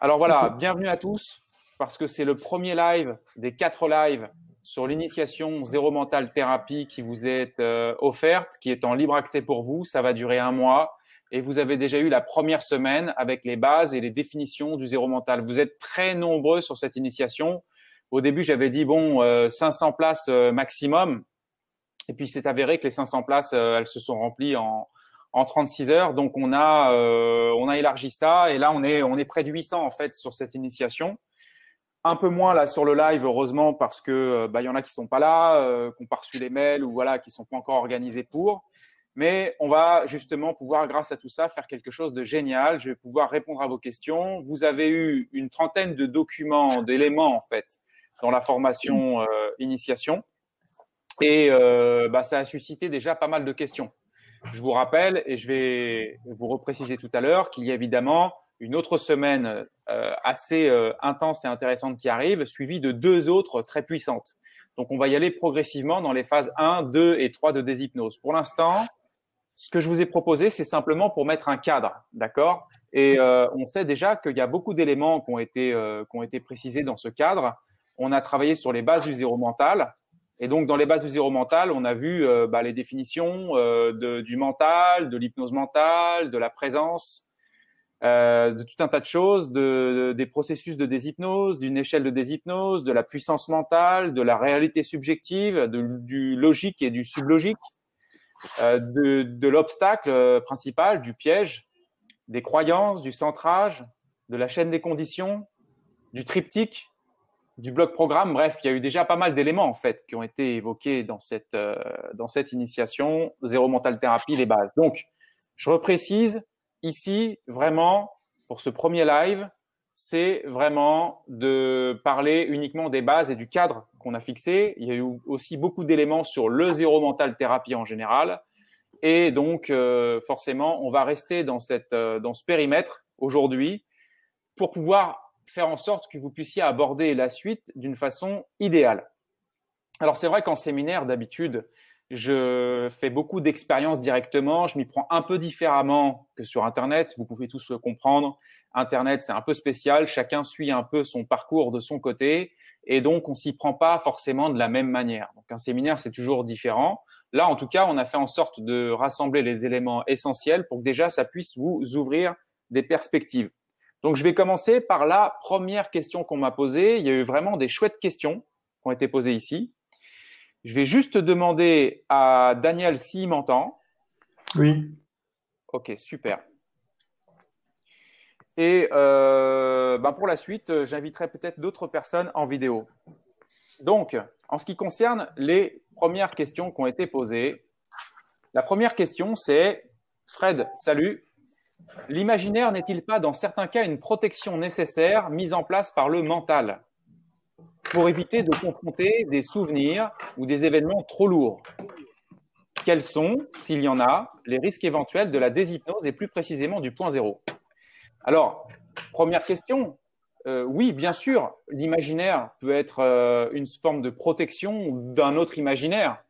Alors voilà, bienvenue à tous, parce que c'est le premier live des quatre lives sur l'initiation zéro mental thérapie qui vous est euh, offerte, qui est en libre accès pour vous. Ça va durer un mois et vous avez déjà eu la première semaine avec les bases et les définitions du zéro mental. Vous êtes très nombreux sur cette initiation. Au début, j'avais dit bon, 500 euh, places euh, maximum. Et puis c'est avéré que les 500 places, elles se sont remplies en, en 36 heures. Donc on a on a élargi ça et là on est on est près de 800 en fait sur cette initiation un peu moins là sur le live, heureusement, parce que euh, bah, y en a qui sont pas là, euh, qui n'ont pas reçu les mails ou voilà, qui sont pas encore organisés pour. Mais on va justement pouvoir, grâce à tout ça, faire quelque chose de génial. Je vais pouvoir répondre à vos questions. Vous avez eu une trentaine de documents, d'éléments en fait, dans la formation euh, initiation, et bah, ça a suscité déjà pas mal de questions. Je vous rappelle, et je vais vous repréciser tout à l'heure, qu'il y a évidemment une autre semaine euh, assez euh, intense et intéressante qui arrive, suivie de deux autres très puissantes. Donc on va y aller progressivement dans les phases 1, 2 et 3 de déshypnose. Pour l'instant, ce que je vous ai proposé, c'est simplement pour mettre un cadre, d'accord? Et euh, on sait déjà qu'il y a beaucoup d'éléments qui ont été qui ont été précisés dans ce cadre. On a travaillé sur les bases du zéro mental, et donc dans les bases du zéro mental, on a vu bah, les définitions de, du mental, de l'hypnose mentale, de la présence, euh, de tout un tas de choses, de, des processus de déshypnose, d'une échelle de déshypnose, de la puissance mentale, de la réalité subjective, du logique et du sublogique, euh, de, de l'obstacle euh, principal, du piège, des croyances, du centrage, de la chaîne des conditions, du triptyque, du bloc programme. Bref, il y a eu déjà pas mal d'éléments en fait qui ont été évoqués dans cette dans cette initiation zéro mental thérapie les bases. Donc, je reprécise ici, vraiment, pour ce premier live, c'est vraiment de parler uniquement des bases et du cadre qu'on a fixé. Il y a eu aussi beaucoup d'éléments sur le zéro mental thérapie en général. Et donc, euh, forcément, on va rester dans, cette, euh, dans ce périmètre aujourd'hui pour pouvoir faire en sorte que vous puissiez aborder la suite d'une façon idéale. Alors, c'est vrai qu'en séminaire, d'habitude, je fais beaucoup d'expériences directement. Je m'y prends un peu différemment que sur Internet. Vous pouvez tous le comprendre. Internet, c'est un peu spécial. Chacun suit un peu son parcours de son côté. Et donc, on s'y prend pas forcément de la même manière. Donc, un séminaire, c'est toujours différent. Là, en tout cas, on a fait en sorte de rassembler les éléments essentiels pour que déjà, ça puisse vous ouvrir des perspectives. Donc, je vais commencer par la première question qu'on m'a posée. Il y a eu vraiment des chouettes questions qui ont été posées ici. Je vais juste demander à Daniel s'il m'entend. Oui. Ok, super. Et euh, ben pour la suite, j'inviterai peut-être d'autres personnes en vidéo. Donc, en ce qui concerne les premières questions qui ont été posées, la première question c'est Fred, salut. L'imaginaire n'est-il pas dans certains cas une protection nécessaire mise en place par le mental pour éviter de confronter des souvenirs ou des événements trop lourds? Quels sont, s'il y en a, les risques éventuels de la déshypnose et plus précisément du point zéro? Alors, première question, euh, oui, bien sûr, l'imaginaire peut être euh, une forme de protection d'un autre imaginaire.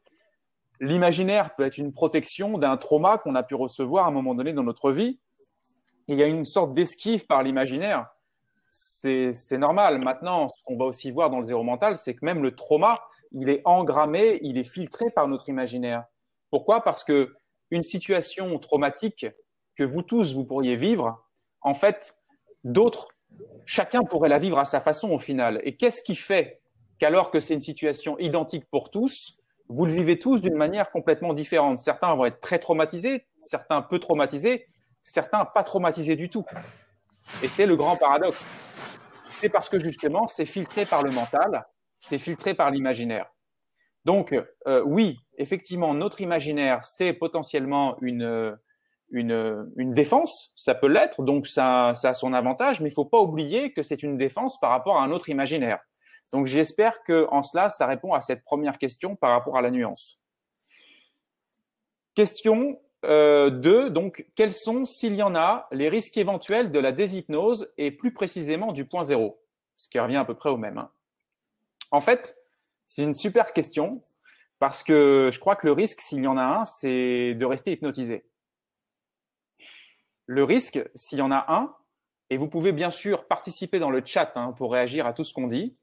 L'imaginaire peut être une protection d'un trauma qu'on a pu recevoir à un moment donné dans notre vie. Il y a une sorte d'esquive par l'imaginaire c'est normal. Maintenant, ce qu'on va aussi voir dans le zéro mental, c'est que même le trauma, il est engrammé, il est filtré par notre imaginaire. Pourquoi? Parce que une situation traumatique que vous tous vous pourriez vivre, en fait, d'autres, chacun pourrait la vivre à sa façon au final. Et qu'est-ce qui fait qu'alors que c'est une situation identique pour tous, vous le vivez tous d'une manière complètement différente? Certains vont être très traumatisés, certains peu traumatisés, certains pas traumatisés du tout. Et c'est le grand paradoxe. C'est parce que justement, c'est filtré par le mental, c'est filtré par l'imaginaire. Donc, euh, oui, effectivement, notre imaginaire, c'est potentiellement une, une, défense, ça peut l'être, donc ça, ça a son avantage, mais il faut pas oublier que c'est une défense par rapport à un autre imaginaire. Donc, j'espère que en cela, ça répond à cette première question par rapport à la nuance. Question euh, deux, donc, quels sont, s'il y en a, les risques éventuels de la déshypnose et plus précisément du point zéro? Ce qui revient à peu près au même. Hein. En fait, c'est une super question parce que je crois que le risque, s'il y en a un, c'est de rester hypnotisé. Le risque, s'il y en a un, et vous pouvez bien sûr participer dans le chat hein, pour réagir à tout ce qu'on dit.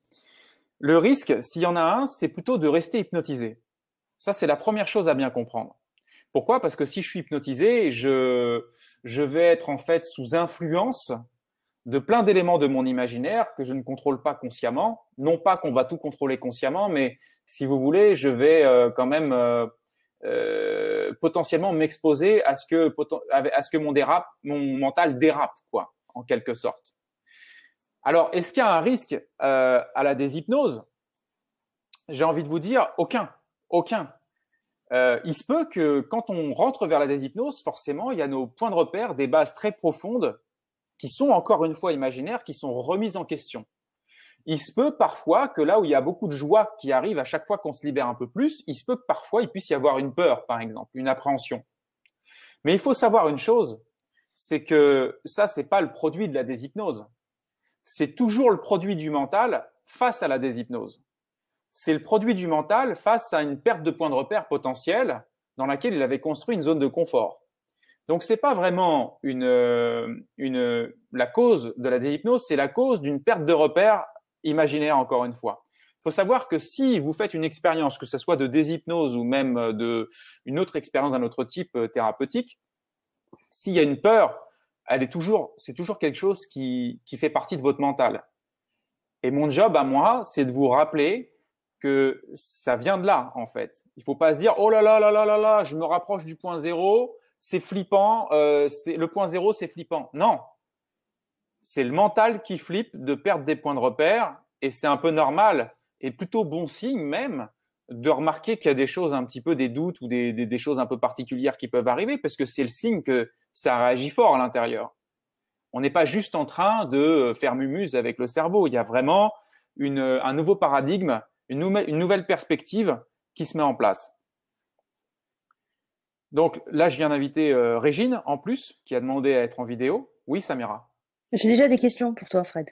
Le risque, s'il y en a un, c'est plutôt de rester hypnotisé. Ça, c'est la première chose à bien comprendre. Pourquoi? Parce que si je suis hypnotisé, je, je vais être en fait sous influence de plein d'éléments de mon imaginaire que je ne contrôle pas consciemment. Non pas qu'on va tout contrôler consciemment, mais si vous voulez, je vais euh, quand même euh, euh, potentiellement m'exposer à ce que mon mon mental dérape, quoi, en quelque sorte. Alors, est-ce qu'il y a un risque à la déshypnose? J'ai envie de vous dire aucun, aucun. Euh, il se peut que quand on rentre vers la déshypnose, forcément, il y a nos points de repère, des bases très profondes qui sont encore une fois imaginaires, qui sont remises en question. Il se peut parfois que là où il y a beaucoup de joie qui arrive à chaque fois qu'on se libère un peu plus, il se peut que parfois il puisse y avoir une peur, par exemple, une appréhension. Mais il faut savoir une chose, c'est que ça, c'est pas le produit de la déshypnose. C'est toujours le produit du mental face à la déshypnose. C'est le produit du mental face à une perte de point de repère potentiel dans laquelle il avait construit une zone de confort. Donc c'est pas vraiment une, une la cause de la déshypnose, c'est la cause d'une perte de repère imaginaire encore une fois. Il faut savoir que si vous faites une expérience, que ce soit de déshypnose ou même de une autre expérience d'un autre type euh, thérapeutique, s'il y a une peur, elle est toujours, c'est toujours quelque chose qui, qui fait partie de votre mental. Et mon job à moi, c'est de vous rappeler que ça vient de là, en fait. Il faut pas se dire, oh là là là là là là, je me rapproche du point zéro, c'est flippant, euh, c'est, le point zéro, c'est flippant. Non. C'est le mental qui flippe de perdre des points de repère et c'est un peu normal et plutôt bon signe même de remarquer qu'il y a des choses un petit peu des doutes ou des, des, des choses un peu particulières qui peuvent arriver parce que c'est le signe que ça réagit fort à l'intérieur. On n'est pas juste en train de faire mumuse avec le cerveau. Il y a vraiment une, un nouveau paradigme, une, une nouvelle perspective qui se met en place. Donc là, je viens d'inviter euh, Régine en plus, qui a demandé à être en vidéo. Oui, Samira. J'ai déjà des questions pour toi, Fred.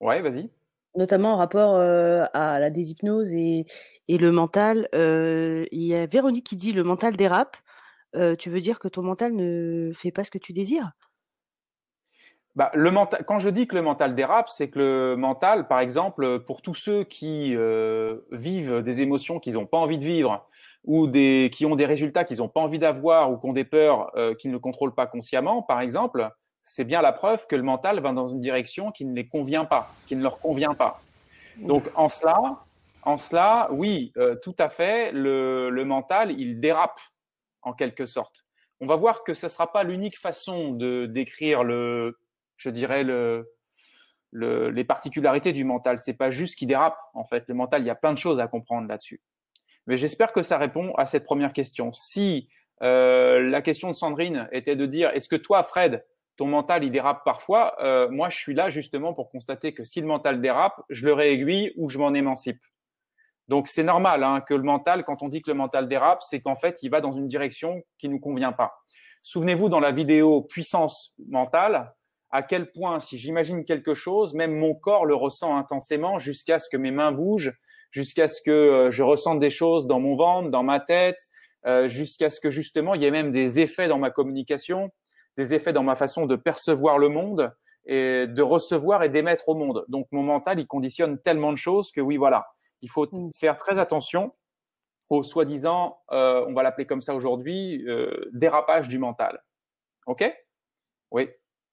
Ouais, vas-y. Notamment en rapport euh, à la déshypnose et, et le mental. Euh, il y a Véronique qui dit le mental dérape. Tu veux dire que ton mental ne fait pas ce que tu désires? Bah, le mental, quand je dis que le mental dérape, c'est que le mental, par exemple, pour tous ceux qui euh, vivent des émotions qu'ils n'ont pas envie de vivre, ou des, qui ont des résultats qu'ils n'ont pas envie d'avoir, ou qui ont des peurs euh, qu'ils ne contrôlent pas consciemment, par exemple, c'est bien la preuve que le mental va dans une direction qui ne les convient pas, qui ne leur convient pas. Donc en cela, en cela, oui, euh, tout à fait, le, le mental, il dérape en quelque sorte. On va voir que ce ne sera pas l'unique façon de décrire le, je dirais le, le, les particularités du mental. C'est pas juste qui dérape en fait. Le mental, il y a plein de choses à comprendre là-dessus. Mais j'espère que ça répond à cette première question. Si euh, la question de Sandrine était de dire est-ce que toi, Fred, ton mental il dérape parfois euh, Moi, je suis là justement pour constater que si le mental dérape, je le réaiguille ou je m'en émancipe. Donc c'est normal hein, que le mental, quand on dit que le mental dérape, c'est qu'en fait il va dans une direction qui nous convient pas. Souvenez-vous dans la vidéo puissance mentale, à quel point si j'imagine quelque chose, même mon corps le ressent intensément jusqu'à ce que mes mains bougent, jusqu'à ce que euh, je ressente des choses dans mon ventre, dans ma tête, euh, jusqu'à ce que justement il y ait même des effets dans ma communication, des effets dans ma façon de percevoir le monde et de recevoir et d'émettre au monde. Donc mon mental, il conditionne tellement de choses que oui, voilà, il faut mm. faire très attention au soi-disant, euh, on va l'appeler comme ça aujourd'hui, euh, dérapage du mental. OK? Oui.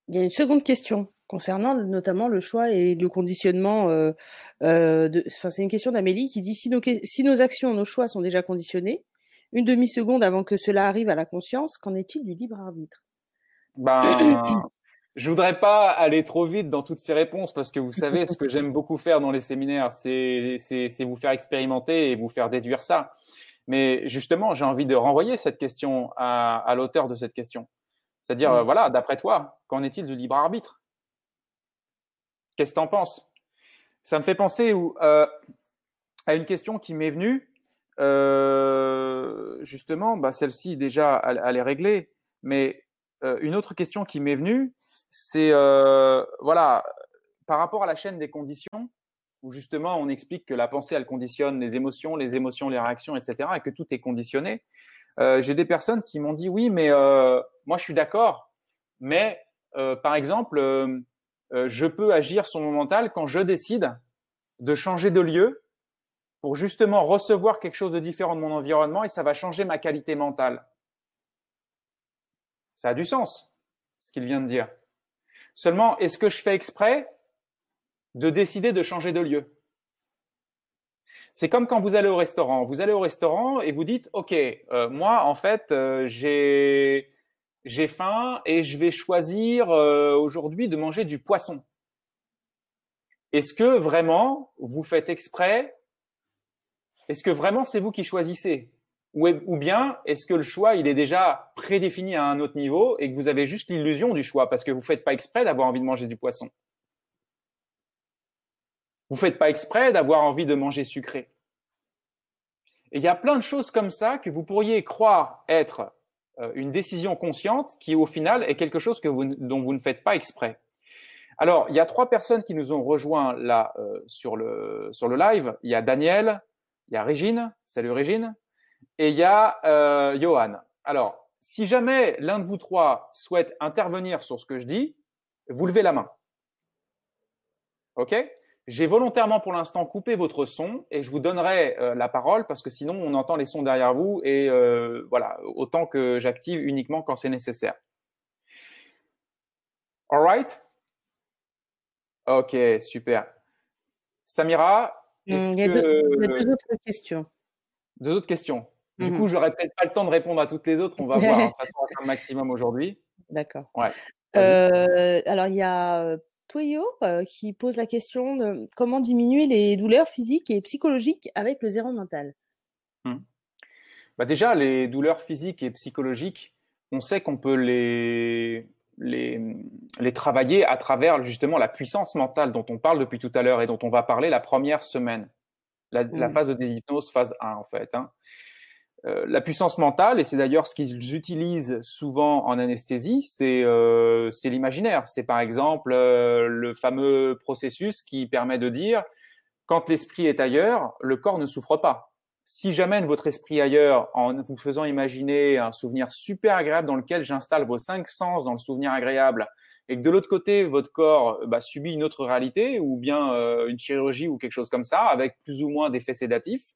Il y a une seconde question concernant notamment le choix et le conditionnement. Euh, euh de, enfin, c'est une question d'Amélie qui dit si nos, si nos actions, nos choix sont déjà conditionnés, une demi-seconde avant que cela arrive à la conscience, qu'en est-il du libre arbitre? Ben, je voudrais pas aller trop vite dans toutes ces réponses parce que vous savez, ce que j'aime beaucoup faire dans les séminaires, c'est, c'est, vous faire expérimenter et vous faire déduire ça. Mais justement, j'ai envie de renvoyer cette question à, à l'auteur de cette question. C'est-à-dire, mmh. voilà, d'après toi, qu'en est-il du libre arbitre? Qu'est-ce que tu en penses? Ça me fait penser euh, à une question qui m'est venue. Euh, justement, bah, celle-ci déjà, elle, elle, est réglée. Mais euh, une autre question qui m'est venue, c'est euh, voilà, par rapport à la chaîne des conditions, où justement on explique que la pensée elle conditionne les émotions, les émotions, les réactions, etc., et que tout est conditionné. Euh, J'ai des personnes qui m'ont dit oui, mais euh, moi je suis d'accord, mais euh, par exemple, je peux agir sur mon mental quand je décide de changer de lieu pour justement recevoir quelque chose de différent de mon environnement et ça va changer ma qualité mentale. Ça a du sens, ce qu'il vient de dire. Seulement, est-ce que je fais exprès de décider de changer de lieu? C'est comme quand vous allez au restaurant. Vous allez au restaurant et vous dites, OK, euh, moi, en fait, euh, j'ai j'ai faim et je vais choisir euh, aujourd'hui de manger du poisson. Est-ce que vraiment vous faites exprès? Est-ce que vraiment c'est vous qui choisissez? Ou, bien est-ce que le choix il est déjà prédéfini à un autre niveau et que vous avez juste l'illusion du choix parce que vous faites pas exprès d'avoir envie de manger du poisson? Vous faites pas exprès d'avoir envie de manger sucré il y a plein de choses comme ça que vous pourriez croire être euh, une décision consciente qui, au final, est quelque chose que vous, dont vous ne faites pas exprès. Alors, il y a trois personnes qui nous ont rejoints là euh, sur le sur le live. Il y a Daniel, il y a Régine. Salut Régine. Et il y a euh, Johan. Alors, si jamais l'un de vous trois souhaite intervenir sur ce que je dis, vous levez la main. OK? J'ai volontairement pour l'instant coupé votre son et je vous donnerai euh, la parole parce que sinon on entend les sons derrière vous et euh, voilà, autant que j'active uniquement quand c'est nécessaire. All right? Ok, super. Samira, hmm, est-ce il, y a deux, autres questions. Deux autres questions. Du mhm. coup, j'aurais peut-être pas le temps de répondre à toutes les autres. On va voir. De toute façon, on va faire le maximum aujourd'hui. D'accord. Ouais. Euh, alors, il y a Toyo euh, qui pose la question de comment diminuer les douleurs physiques et psychologiques avec le zéro mental. Hmm. Bah déjà, les douleurs physiques et psychologiques, on sait qu'on peut les, les, les travailler à travers justement la puissance mentale dont on parle depuis tout à l'heure et dont on va parler la première semaine. La, la phase de déshypnose, phase 1 en fait. Hein. Euh, la puissance mentale, et c'est d'ailleurs ce qu'ils utilisent souvent en anesthésie, c'est euh, l'imaginaire. C'est par exemple euh, le fameux processus qui permet de dire quand l'esprit est ailleurs, le corps ne souffre pas. Si j'amène votre esprit ailleurs en vous faisant imaginer un souvenir super agréable dans lequel j'installe vos cinq sens dans le souvenir agréable, et que de l'autre côté votre corps bah, subit une autre réalité ou bien euh, une chirurgie ou quelque chose comme ça avec plus ou moins d'effets sédatifs,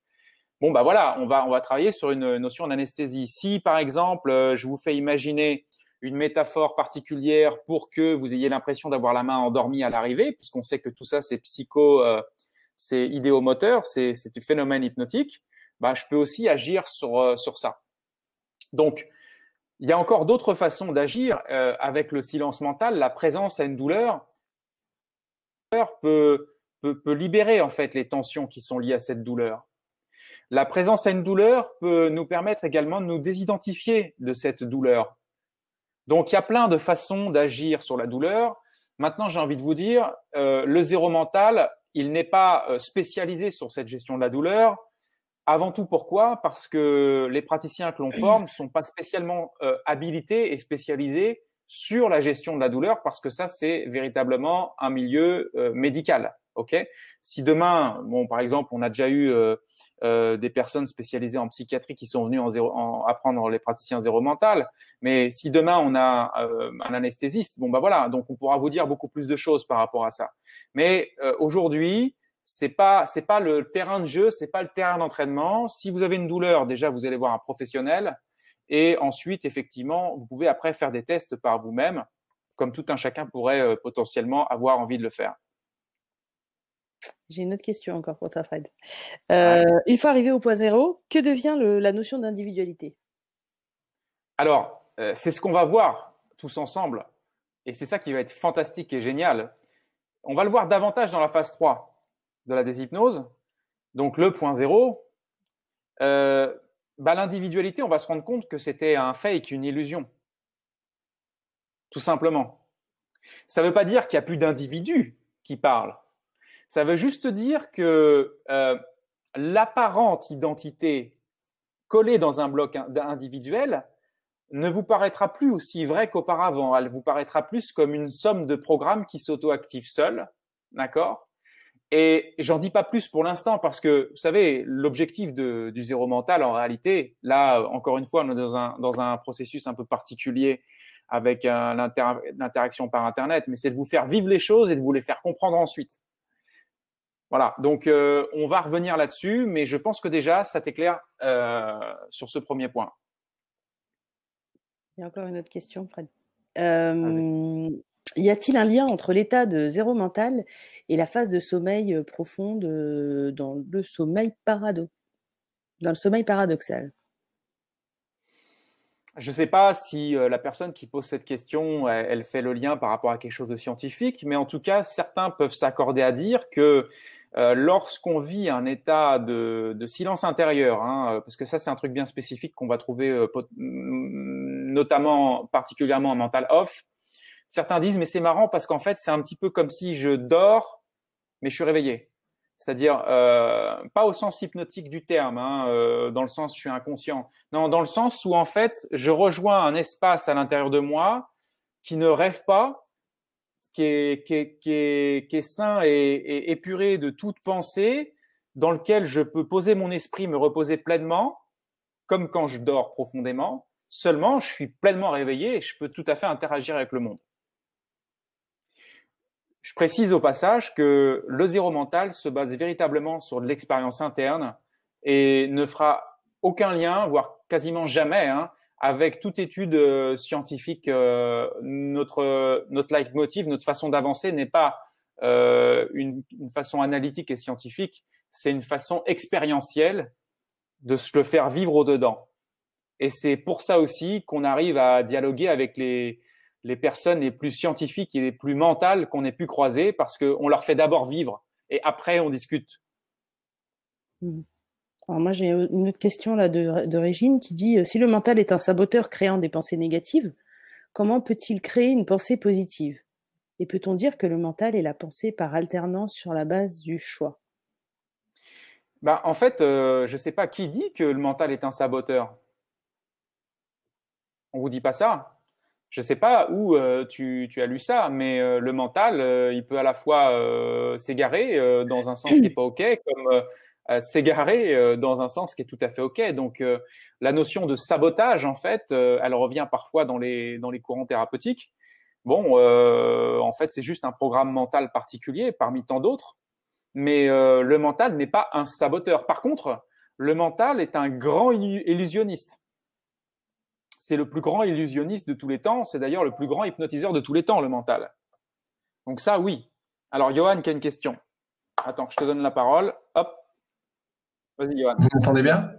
bon bah voilà, on va on va travailler sur une notion d'anesthésie. Si par exemple, euh, je vous fais imaginer une métaphore particulière pour que vous ayez l'impression d'avoir la main endormie à l'arrivée, puisqu'on sait que tout ça c'est psycho, euh, c'est idéomoteur, c'est c'est du phénomène hypnotique. Bah, je peux aussi agir sur euh, sur ça. Donc il y a encore d'autres façons d'agir avec le silence mental. La présence à une douleur peut, peut, peut libérer en fait les tensions qui sont liées à cette douleur. La présence à une douleur peut nous permettre également de nous désidentifier de cette douleur. Donc il y a plein de façons d'agir sur la douleur. Maintenant, j'ai envie de vous dire, euh, le zéro mental, il n'est pas euh, spécialisé sur cette gestion de la douleur. Avant tout, pourquoi? Parce que les praticiens que l'on forme sont pas spécialement euh, habilités et spécialisés sur la gestion de la douleur, parce que ça, c'est véritablement un milieu médical. Ok? Si demain, bon, par exemple, on a déjà eu euh, des personnes spécialisées en psychiatrie qui sont venues en zéro, en apprendre les praticiens zéro mental. Mais si demain on a euh, un anesthésiste, bon bah voilà, donc on pourra vous dire beaucoup plus de choses par rapport à ça. Mais euh, aujourd'hui, c'est pas c'est pas le terrain de jeu, c'est pas le terrain d'entraînement. Si vous avez une douleur, déjà vous allez voir un professionnel, et ensuite effectivement vous pouvez après faire des tests par vous-même, comme tout un chacun pourrait potentiellement avoir envie de le faire. J'ai une autre question encore pour toi, Fred. Euh, une fois arrivé au point zéro, que devient la notion d'individualité? Alors, euh, c'est ce qu'on va voir tous ensemble. Et c'est ça qui va être fantastique et génial. On va le voir davantage dans la phase 3 de la déshypnose. Donc, le point zéro, euh, bah, l'individualité, on va se rendre compte que c'était un fake, une illusion. Tout simplement. Ça ne veut pas dire qu'il n'y a plus d'individus qui parlent. Ça veut juste dire que euh, l'apparente identité collée dans un bloc individuel ne vous paraîtra plus aussi vraie qu'auparavant. Elle vous paraîtra plus comme une somme de programmes qui s'auto-activent seuls, d'accord? Et j'en dis pas plus pour l'instant parce que, vous savez, l'objectif du zéro mental, en réalité, là, encore une fois, on est dans un, dans un processus un peu particulier avec l'interaction par Internet, mais c'est de vous faire vivre les choses et de vous les faire comprendre ensuite. Voilà, donc euh, on va revenir là-dessus, mais je pense que déjà, ça t'éclaire euh, sur ce premier point. Il y a encore une autre question, Fred. Euh, y a-t-il un lien entre l'état de zéro mental et la phase de sommeil profonde dans le sommeil parado dans le sommeil paradoxal? Je ne sais pas si la personne qui pose cette question, elle, fait le lien par rapport à quelque chose de scientifique, mais en tout cas, certains peuvent s'accorder à dire que euh, lorsqu'on vit un état de, de silence intérieur, hein, euh, parce que ça c'est un truc bien spécifique qu'on va trouver euh, mm, notamment particulièrement en mental off, certains disent mais c'est marrant parce qu'en fait c'est un petit peu comme si je dors mais je suis réveillé. C'est-à-dire euh, pas au sens hypnotique du terme, hein, euh, dans le sens je suis inconscient. Non, dans le sens où en fait je rejoins un espace à l'intérieur de moi qui ne rêve pas, qui est, qui sain et, épuré de toute pensée, dans lequel je peux poser mon esprit, me reposer pleinement, comme quand je dors profondément. Seulement, je suis pleinement réveillé et je peux tout à fait interagir avec le monde. Je précise au passage que le zéro mental se base véritablement sur de l'expérience interne et ne fera aucun lien, voire quasiment jamais, hein, avec toute étude euh, scientifique, euh, notre notre leitmotiv, notre façon d'avancer n'est pas euh, une, une, façon analytique et scientifique, c'est une façon expérientielle de se le faire vivre au dedans. Et c'est pour ça aussi qu'on arrive à dialoguer avec les les personnes les plus scientifiques et les plus mentales qu'on ait pu croiser, parce qu'on leur fait d'abord vivre et après on discute. Mmh. Alors moi, j'ai une autre question là de, Régine qui dit euh, si le mental est un saboteur créant des pensées négatives, comment peut-il créer une pensée positive? Et peut-on dire que le mental est la pensée par alternance sur la base du choix? Bah, En fait, euh, je ne sais pas qui dit que le mental est un saboteur. On vous dit pas ça. Je ne sais pas où euh, tu, tu, as lu ça, mais le mental, il peut à la fois s'égarer dans un sens qui n'est pas OK, comme s'égarer euh, dans un sens qui est tout à fait ok. Donc euh, la notion de sabotage, en fait, euh, elle revient parfois dans les dans les courants thérapeutiques. Bon, en fait, c'est juste un programme mental particulier parmi tant d'autres, mais le mental n'est pas un saboteur. Par contre, le mental est un grand illusionniste. C'est le plus grand illusionniste de tous les temps. C'est d'ailleurs le plus grand hypnotiseur de tous les temps, le mental. Donc ça, oui. Alors, Johan, qui a une question. Attends, je te donne la parole. Hop. Vous m'entendez bien?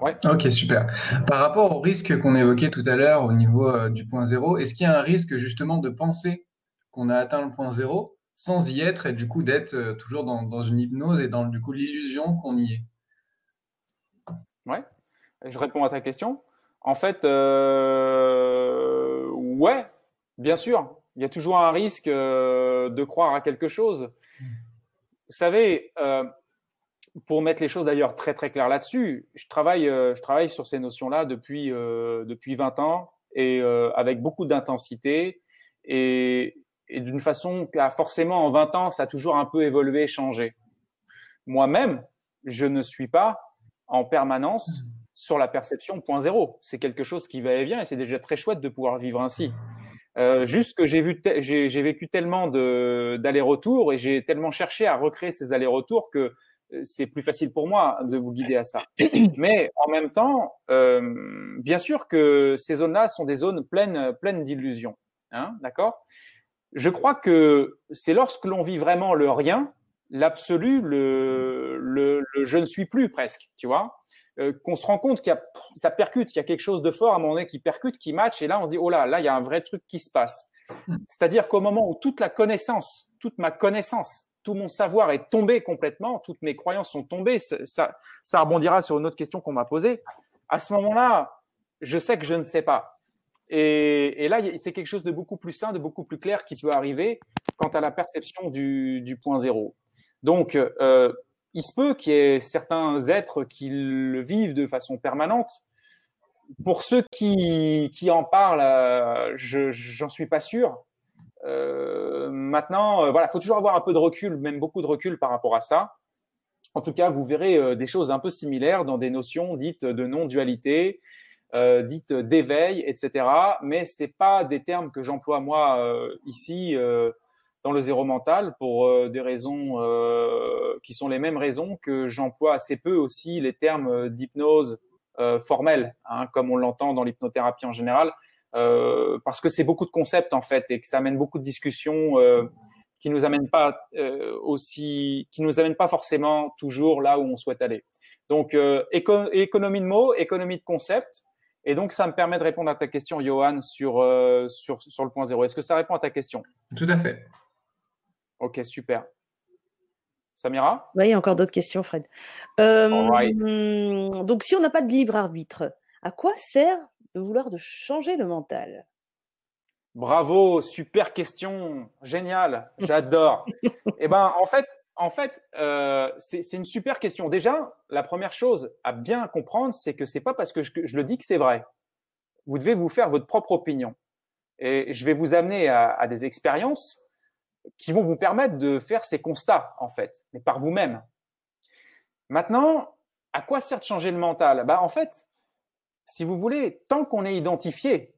Oui. Ok, super. Par rapport au risque qu'on évoquait tout à l'heure au niveau euh, du point zéro, est-ce qu'il y a un risque justement de penser qu'on a atteint le point zéro sans y être et du coup d'être euh, toujours dans, une hypnose et dans du coup l'illusion qu'on y est? Oui, je réponds à ta question. En fait, euh, ouais, bien sûr, il y a toujours un risque de croire à quelque chose. Vous savez, pour mettre les choses d'ailleurs très très claires là-dessus, je travaille, euh, je travaille sur ces notions-là depuis euh, depuis 20 ans et euh, avec beaucoup d'intensité et, et d'une façon qui a forcément en 20 ans ça a toujours un peu évolué, changé. Moi-même, je ne suis pas en permanence sur la perception point zéro. C'est quelque chose qui va et vient et c'est déjà très chouette de pouvoir vivre ainsi. Euh, juste que j'ai vu, j'ai vécu tellement d'allers-retours et j'ai tellement cherché à recréer ces allers-retours que c'est plus facile pour moi de vous guider à ça. Mais en même temps, euh, bien sûr que ces zones-là sont des zones pleines, pleines d'illusions. Hein, D'accord? Je crois que c'est lorsque l'on vit vraiment le rien, l'absolu, le, le, je ne suis plus presque, tu vois, euh, qu'on se rend compte qu'il y a, ça percute, qu'il y a quelque chose de fort à un moment donné qui percute, qui match, et là on se dit, oh là, là, il y a un vrai truc qui se passe. Hmm. C'est-à-dire qu'au moment où toute la connaissance, toute ma connaissance tout mon savoir est tombé complètement, toutes mes croyances sont tombées. Ça, ça, rebondira sur une autre question qu'on m'a posée. À ce moment-là, je sais que je ne sais pas. Et, là, c'est quelque chose de beaucoup plus sain, de beaucoup plus clair qui peut arriver quant à la perception du, point zéro. Donc, euh, il se peut qu'il y ait certains êtres qui le vivent de façon permanente. Pour ceux qui, en parlent, euh, je j'en suis pas sûr. Maintenant, voilà, faut toujours avoir un peu de recul, même beaucoup de recul par rapport à ça. En tout cas, vous verrez des choses un peu similaires dans des notions dites de non-dualité, euh, dites d'éveil, etc. Mais c'est pas des termes que j'emploie moi euh, ici euh, dans le zéro mental pour euh, des raisons qui sont les mêmes raisons que j'emploie assez peu aussi les termes d'hypnose formelle, hein, comme on l'entend dans l'hypnothérapie en général, parce que c'est beaucoup de concepts en fait et que ça amène beaucoup de discussions qui nous amènent pas aussi, qui nous amènent pas forcément toujours là où on souhaite aller. Donc économie de mots, économie de concepts. Et donc, ça me permet de répondre à ta question, Johan, sur, euh, sur, sur le point zéro. Est-ce que ça répond à ta question? Tout à fait. Ok, super. Samira? Oui, il y a encore d'autres questions, Fred. Euh, donc, si on n'a pas de libre arbitre, à quoi sert de vouloir de changer le mental Bravo, super question, génial, j'adore. eh ben, en fait, en fait, euh, c'est une super question. Déjà, la première chose à bien comprendre, c'est que c'est pas parce que je, le dis que c'est vrai. Vous devez vous faire votre propre opinion. Et je vais vous amener à, des expériences qui vont vous permettre de faire ces constats, en fait, mais par vous-même. Maintenant, à quoi sert de changer le mental? Bah, en fait, si vous voulez, tant qu'on est identifié,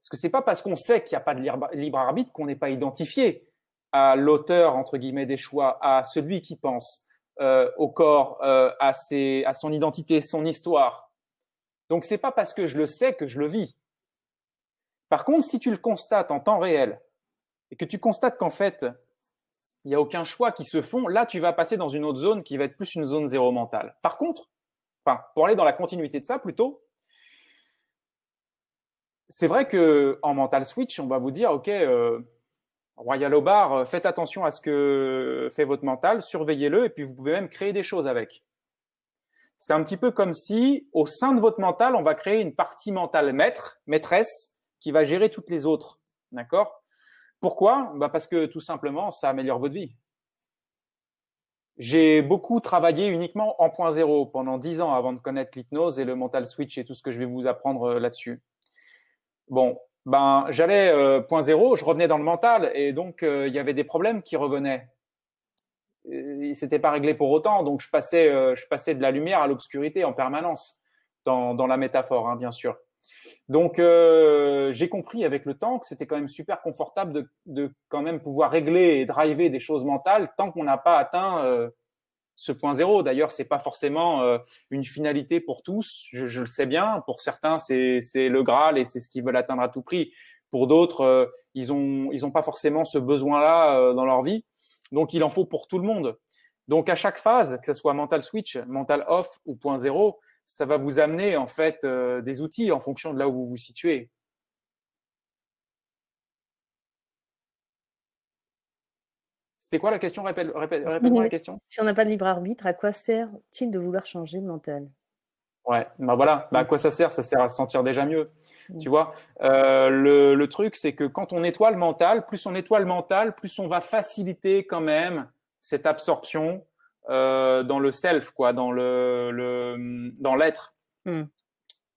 parce que c'est pas parce qu'on sait qu'il n'y a pas de libre arbitre qu'on n'est pas identifié à l'auteur entre guillemets des choix, à celui qui pense, euh, au corps, euh, à, ses, à son identité, son histoire. Donc c'est pas parce que je le sais que je le vis. Par contre, si tu le constates en temps réel et que tu constates qu'en fait il n'y a aucun choix qui se font, là tu vas passer dans une autre zone qui va être plus une zone zéro mentale. Par contre, enfin pour aller dans la continuité de ça plutôt, c'est vrai que en mental switch, on va vous dire ok. Euh, Royal au bar, euh, faites attention à ce que fait votre mental, surveillez-le et puis vous pouvez même créer des choses avec. C'est un petit peu comme si au sein de votre mental, on va créer une partie mentale maître, maîtresse, qui va gérer toutes les autres. D'accord? Pourquoi? Bah Parce que tout simplement, ça améliore votre vie. J'ai beaucoup travaillé uniquement en point zéro pendant dix ans avant de connaître l'hypnose et le mental switch et tout ce que je vais vous apprendre euh, là-dessus. Bon, ben j'allais euh, point zéro, je revenais dans le mental et donc euh, il y avait des problèmes qui revenaient. Il s'était pas réglé pour autant, donc je passais, euh, je passais de la lumière à l'obscurité en permanence dans, dans la métaphore, hein, bien sûr. Donc j'ai compris avec le temps que c'était quand même super confortable de, de quand même pouvoir régler et driver des choses mentales tant qu'on n'a pas atteint ce point zéro. D'ailleurs, c'est pas forcément euh, une finalité pour tous. Je, le sais bien. Pour certains, c'est le Graal et c'est ce qu'ils veulent atteindre à tout prix. Pour d'autres, euh, ils ont ils ont pas forcément ce besoin-là euh, dans leur vie. Donc, il en faut pour tout le monde. Donc, à chaque phase, que ce soit mental switch, mental off ou point zéro, ça va vous amener en fait des outils en fonction de là où vous vous situez. C'était quoi la question? Répète, moi la question. Si on n'a pas de libre arbitre, à quoi sert-il de vouloir changer de mental? Ouais, bah voilà, bah à quoi ça sert? Ça sert à se sentir déjà mieux. Tu vois, euh, le, le, truc, c'est que quand on nettoie le mental, plus on nettoie le mental, plus on va faciliter quand même cette absorption euh, dans le self, quoi, dans le, le dans l'être. Hmm.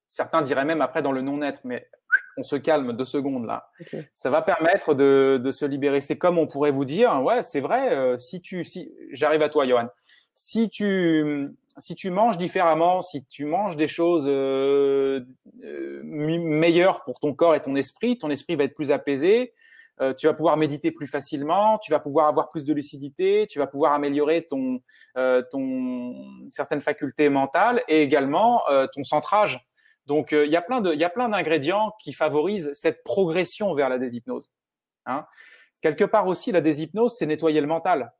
Certains diraient même après dans le non-être, mais on se calme deux secondes là. Ça va permettre de, de se libérer. C'est comme on pourrait vous dire, ouais, c'est vrai. Euh, si tu, si j'arrive à toi, Johan, si tu si tu manges différemment, si tu manges des choses euh, euh, meilleures pour ton corps et ton esprit, ton esprit va être plus apaisé. tu vas pouvoir méditer plus facilement, tu vas pouvoir avoir plus de lucidité, tu vas pouvoir améliorer ton, ton certaines facultés mentales et également ton centrage donc, euh, il y a plein d'ingrédients qui favorisent cette progression vers la déshypnose. Hein. Quelque part aussi, la déshypnose, c'est nettoyer le mental.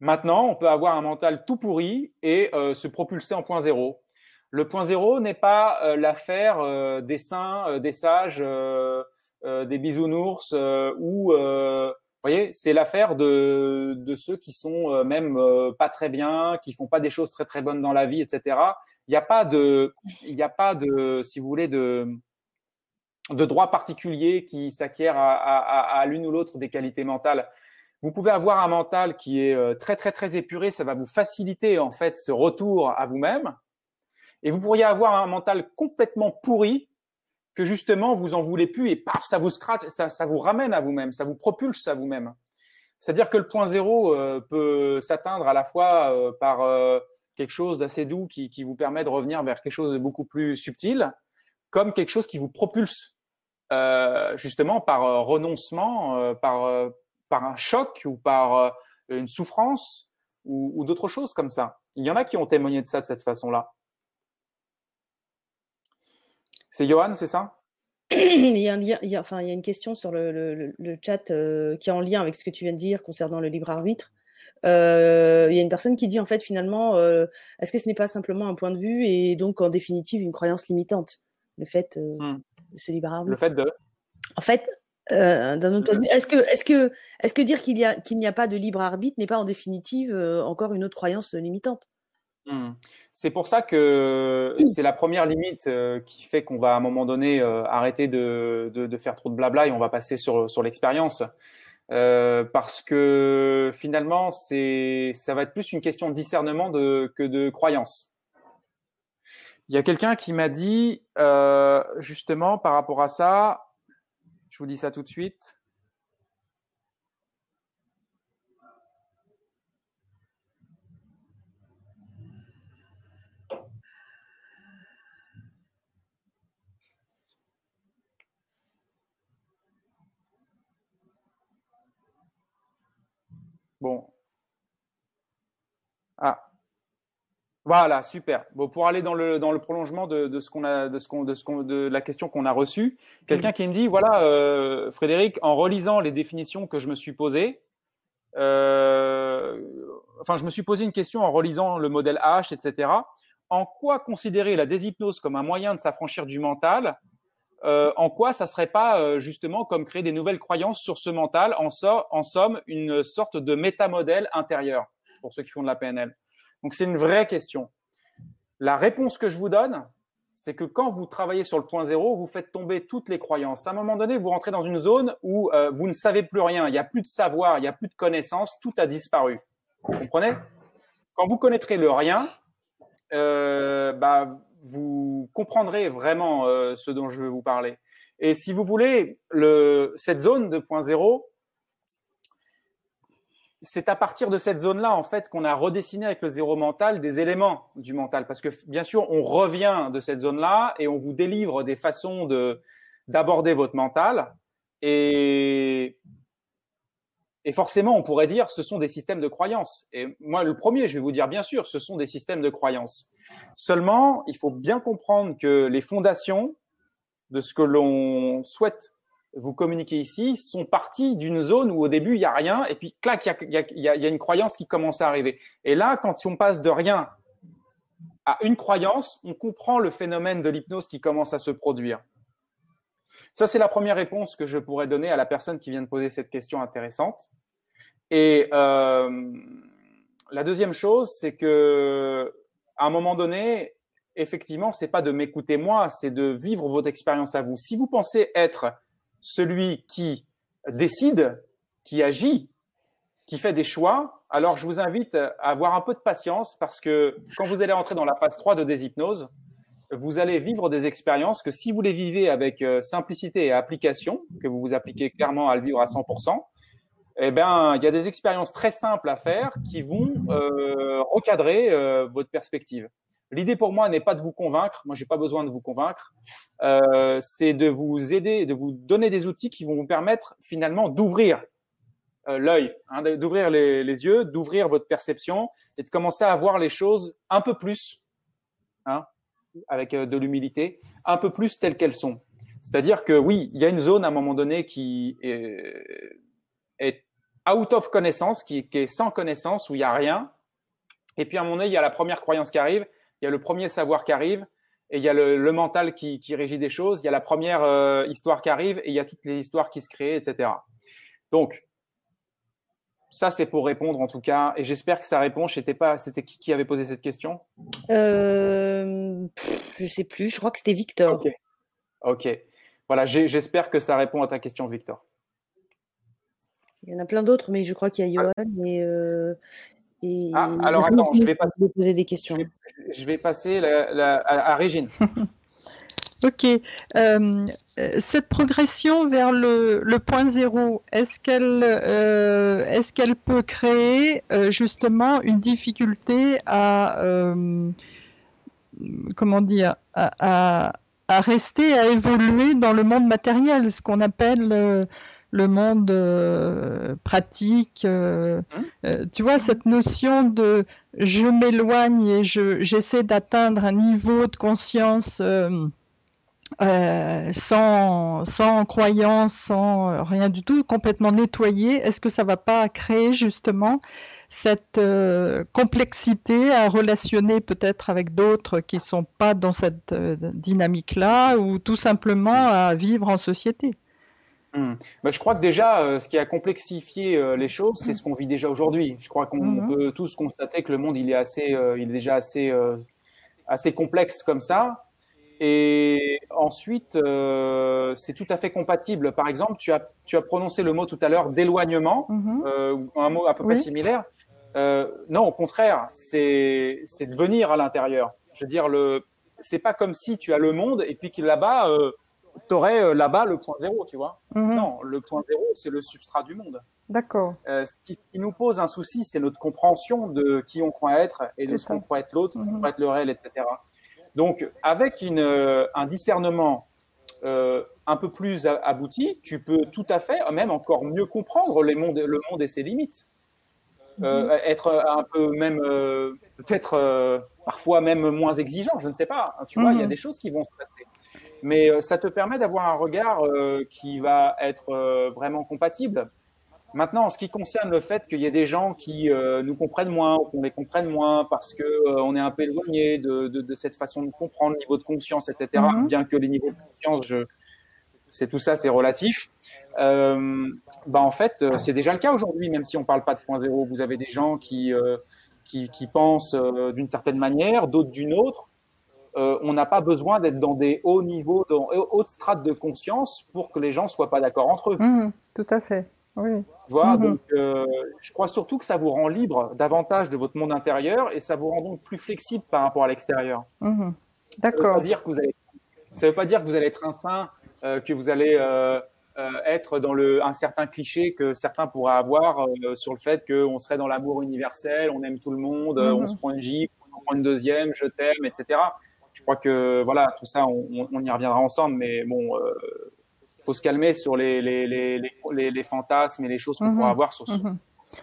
Maintenant, on peut avoir un mental tout pourri et euh, se propulser en point zéro. Le point zéro n'est pas euh, l'affaire des saints, des sages, des bisounours ou voyez, c'est l'affaire de, de ceux qui sont même pas très bien, qui font pas des choses très très bonnes dans la vie, etc il n'y a pas de, il n'y a pas de, si vous voulez, de, de droit particulier qui s'acquiert à, à, à l'une ou l'autre des qualités mentales. Vous pouvez avoir un mental qui est euh, très très très épuré, ça va vous faciliter en fait ce retour à vous-même. Et vous pourriez avoir un mental complètement pourri que justement vous en voulez plus et paf, ça vous scratch, ça, ça vous ramène à vous-même, ça vous propulse à vous-même. C'est-à-dire que le point zéro euh, peut s'atteindre à la fois euh, par euh, quelque chose d'assez doux qui, vous permet de revenir vers quelque chose de beaucoup plus subtil, comme quelque chose qui vous propulse justement par renoncement, par, par un choc ou par une souffrance ou, d'autres choses comme ça. Il y en a qui ont témoigné de ça de cette façon-là. C'est Johan, c'est ça? Il, y a une question sur le, chat euh, qui est en lien avec ce que tu viens de dire concernant le libre arbitre. Euh, il y a une personne qui dit en fait finalement, euh, est-ce que ce n'est pas simplement un point de vue et donc en définitive une croyance limitante, le fait euh, hmm. de ce libre arbitre. Le fait de? En fait, euh, d'un autre point de vue, est-ce que est-ce que est-ce que dire qu'il y a qu'il n'y a pas de libre arbitre n'est pas en définitive encore une autre croyance limitante? Hmm. C'est pour ça que c'est la première limite qui fait qu'on va à un moment donné arrêter de, de, de, faire trop de blabla et on va passer sur, sur l'expérience. Euh, parce que finalement, c'est, ça va être plus une question de discernement de, que de croyance. Il y a quelqu'un qui m'a dit euh, justement par rapport à ça, je vous dis ça tout de suite. Bon. Ah. Voilà, super. Bon, pour aller dans le, dans le prolongement de, de ce qu'on a, de ce qu'on, de ce qu'on, de la question qu'on a reçue, quelqu'un qui me dit, voilà, euh, Frédéric, en relisant les définitions que je me suis posées, euh, enfin, je me suis posé une question en relisant le modèle H, etc. En quoi considérer la déshypnose comme un moyen de s'affranchir du mental euh, en quoi ça serait pas euh, justement comme créer des nouvelles croyances sur ce mental, en, somme une sorte de métamodèle intérieur pour ceux qui font de la PNL. Donc c'est une vraie question. La réponse que je vous donne, c'est que quand vous travaillez sur le point zéro, vous faites tomber toutes les croyances. À un moment donné, vous rentrez dans une zone où euh, vous ne savez plus rien, il n'y a plus de savoir, il n'y a plus de connaissances, tout a disparu. Vous comprenez? Quand vous connaîtrez le rien, bah, vous comprendrez vraiment euh, ce dont je veux vous parler. Et si vous voulez, le, cette zone de point zéro, c'est à partir de cette zone-là, en fait, qu'on a redessiné avec le zéro mental des éléments du mental. Parce que, bien sûr, on revient de cette zone-là et on vous délivre des façons de, d'aborder votre mental. Et, et forcément, on pourrait dire, ce sont des systèmes de croyances. Et moi, le premier, je vais vous dire, bien sûr, ce sont des systèmes de croyances. Seulement, il faut bien comprendre que les fondations de ce que l'on souhaite vous communiquer ici sont parties d'une zone où au début il y a rien et puis clac il y y a, une croyance qui commence à arriver. Et là, quand on passe de rien à une croyance, on comprend le phénomène de l'hypnose qui commence à se produire. Ça, c'est la première réponse que je pourrais donner à la personne qui vient de poser cette question intéressante. Et euh, la deuxième chose, c'est que à un moment donné, effectivement, c'est pas de m'écouter moi, c'est de vivre votre expérience à vous. Si vous pensez être celui qui décide, qui agit, qui fait des choix, alors je vous invite à avoir un peu de patience parce que quand vous allez entrer dans la phase 3 de déshypnose, vous allez vivre des expériences que si vous les vivez avec euh, simplicité et application, que vous vous appliquez clairement à le vivre à 100%, eh ben, il y a des expériences très simples à faire qui vont euh, recadrer euh, votre perspective. L'idée pour moi n'est pas de vous convaincre, moi j'ai pas besoin de vous convaincre, euh, c'est de vous aider, de vous donner des outils qui vont vous permettre finalement d'ouvrir euh, l'œil, hein, d'ouvrir les, les, yeux, d'ouvrir votre perception et de commencer à voir les choses un peu plus, hein, avec euh, de l'humilité, un peu plus telles qu'elles sont. C'est-à-dire que oui, il y a une zone à un moment donné qui est, est out of connaissance, qui, qui, est sans connaissance, où il n'y a rien. Et puis à un moment donné, il y a la première croyance qui arrive, il y a le premier savoir qui arrive, et il y a le, le mental qui, qui, régit des choses, il y a la première euh, histoire qui arrive, et il y a toutes les histoires qui se créent, etc. Donc, ça, c'est pour répondre en tout cas, et j'espère que ça répond. Je sais pas, c'était qui qui avait posé cette question? Euh, Je sais plus. Je crois que c'était Victor. Ok. Ok. Voilà. J'espère que ça répond à ta question, Victor. Il y en a plein d'autres, mais je crois qu'il y a Johan et, euh, et, ah, alors attends, je vais passer, poser des questions. Je vais, je vais passer la, la, à, à, Régine. Ok. Euh, cette progression vers le, le point zéro, est-ce qu'elle euh, est-ce qu'elle peut créer euh, justement une difficulté à comment dire à, à, rester à évoluer dans le monde matériel, ce qu'on appelle le monde pratique. Hein? tu vois cette notion de je m'éloigne et je j'essaie d'atteindre un niveau de conscience euh, sans, sans croyance, sans euh, rien du tout, complètement nettoyé, est-ce que ça va pas créer justement cette euh, complexité à relationner peut-être avec d'autres qui sont pas dans cette dynamique-là ou tout simplement à vivre en société? Bah, je crois que déjà, ce qui a complexifié les choses, c'est ce qu'on vit déjà aujourd'hui. Je crois qu'on mhm. peut tous constater que le monde, il est assez, il est déjà assez, assez complexe comme ça. Et ensuite, euh, c'est tout à fait compatible. Par exemple, tu as, tu as prononcé le mot tout à l'heure d'éloignement, mhm. euh, un mot à peu près similaire. Euh, non, au contraire, c'est de venir à l'intérieur. Je veux dire, le c'est pas comme si tu as le monde et puis que là-bas, euh, tu aurais euh, là-bas le point zéro, tu vois. Mhm. Non, le point zéro, c'est le substrat du monde. D'accord. Euh, ce, qui, nous pose un souci, c'est notre compréhension de qui on croit être et de ce qu'on croit être l'autre, mm croit être le réel, etc. Donc, avec une, euh, un discernement euh, un peu plus abouti, tu peux tout à fait, même encore mieux comprendre les mondes, le monde et ses limites. Mhm. être un peu même, peut-être parfois même moins exigeant, je ne sais pas. Tu vois, il y a mhm. des choses qui vont se passer. Mais euh, ça te permet d'avoir un regard qui va être vraiment compatible Maintenant, en ce qui concerne le fait qu'il y ait des gens qui euh, nous comprennent moins ou qu'on les comprenne moins parce que euh, on est un peu éloigné de, de, de, cette façon de comprendre, niveau de conscience, etc. Mhm. Bien que les niveaux de conscience, je, c'est tout ça, c'est relatif. Euh, bah en fait, euh, c'est déjà le cas aujourd'hui, même si on parle pas de point zéro. Vous avez des gens qui qui, qui, pensent d'une certaine manière, d'autres d'une autre. On n'a pas besoin d'être dans des hauts niveaux, dans hautes strates de conscience pour que les gens soient pas d'accord entre eux. Mhm, tout à fait. Oui. Voilà, mhm. donc euh, je crois surtout que ça vous rend libre davantage de votre monde intérieur et ça vous rend donc plus flexible par rapport à l'extérieur. Mhm. D'accord. Ça ne veut pas dire que vous allez être un saint, euh, que vous allez euh, euh, être dans le un certain cliché que certains pourraient avoir euh, sur le fait qu'on serait dans l'amour universel, on aime tout le monde, on se prend une gifle, on prend une deuxième, je t'aime, etc. Je crois que voilà, tout ça, on, on y reviendra ensemble, mais bon faut se calmer sur les, les, les, les, fantasmes et les choses qu'on pourrait mhm. avoir sur ce. Mhm.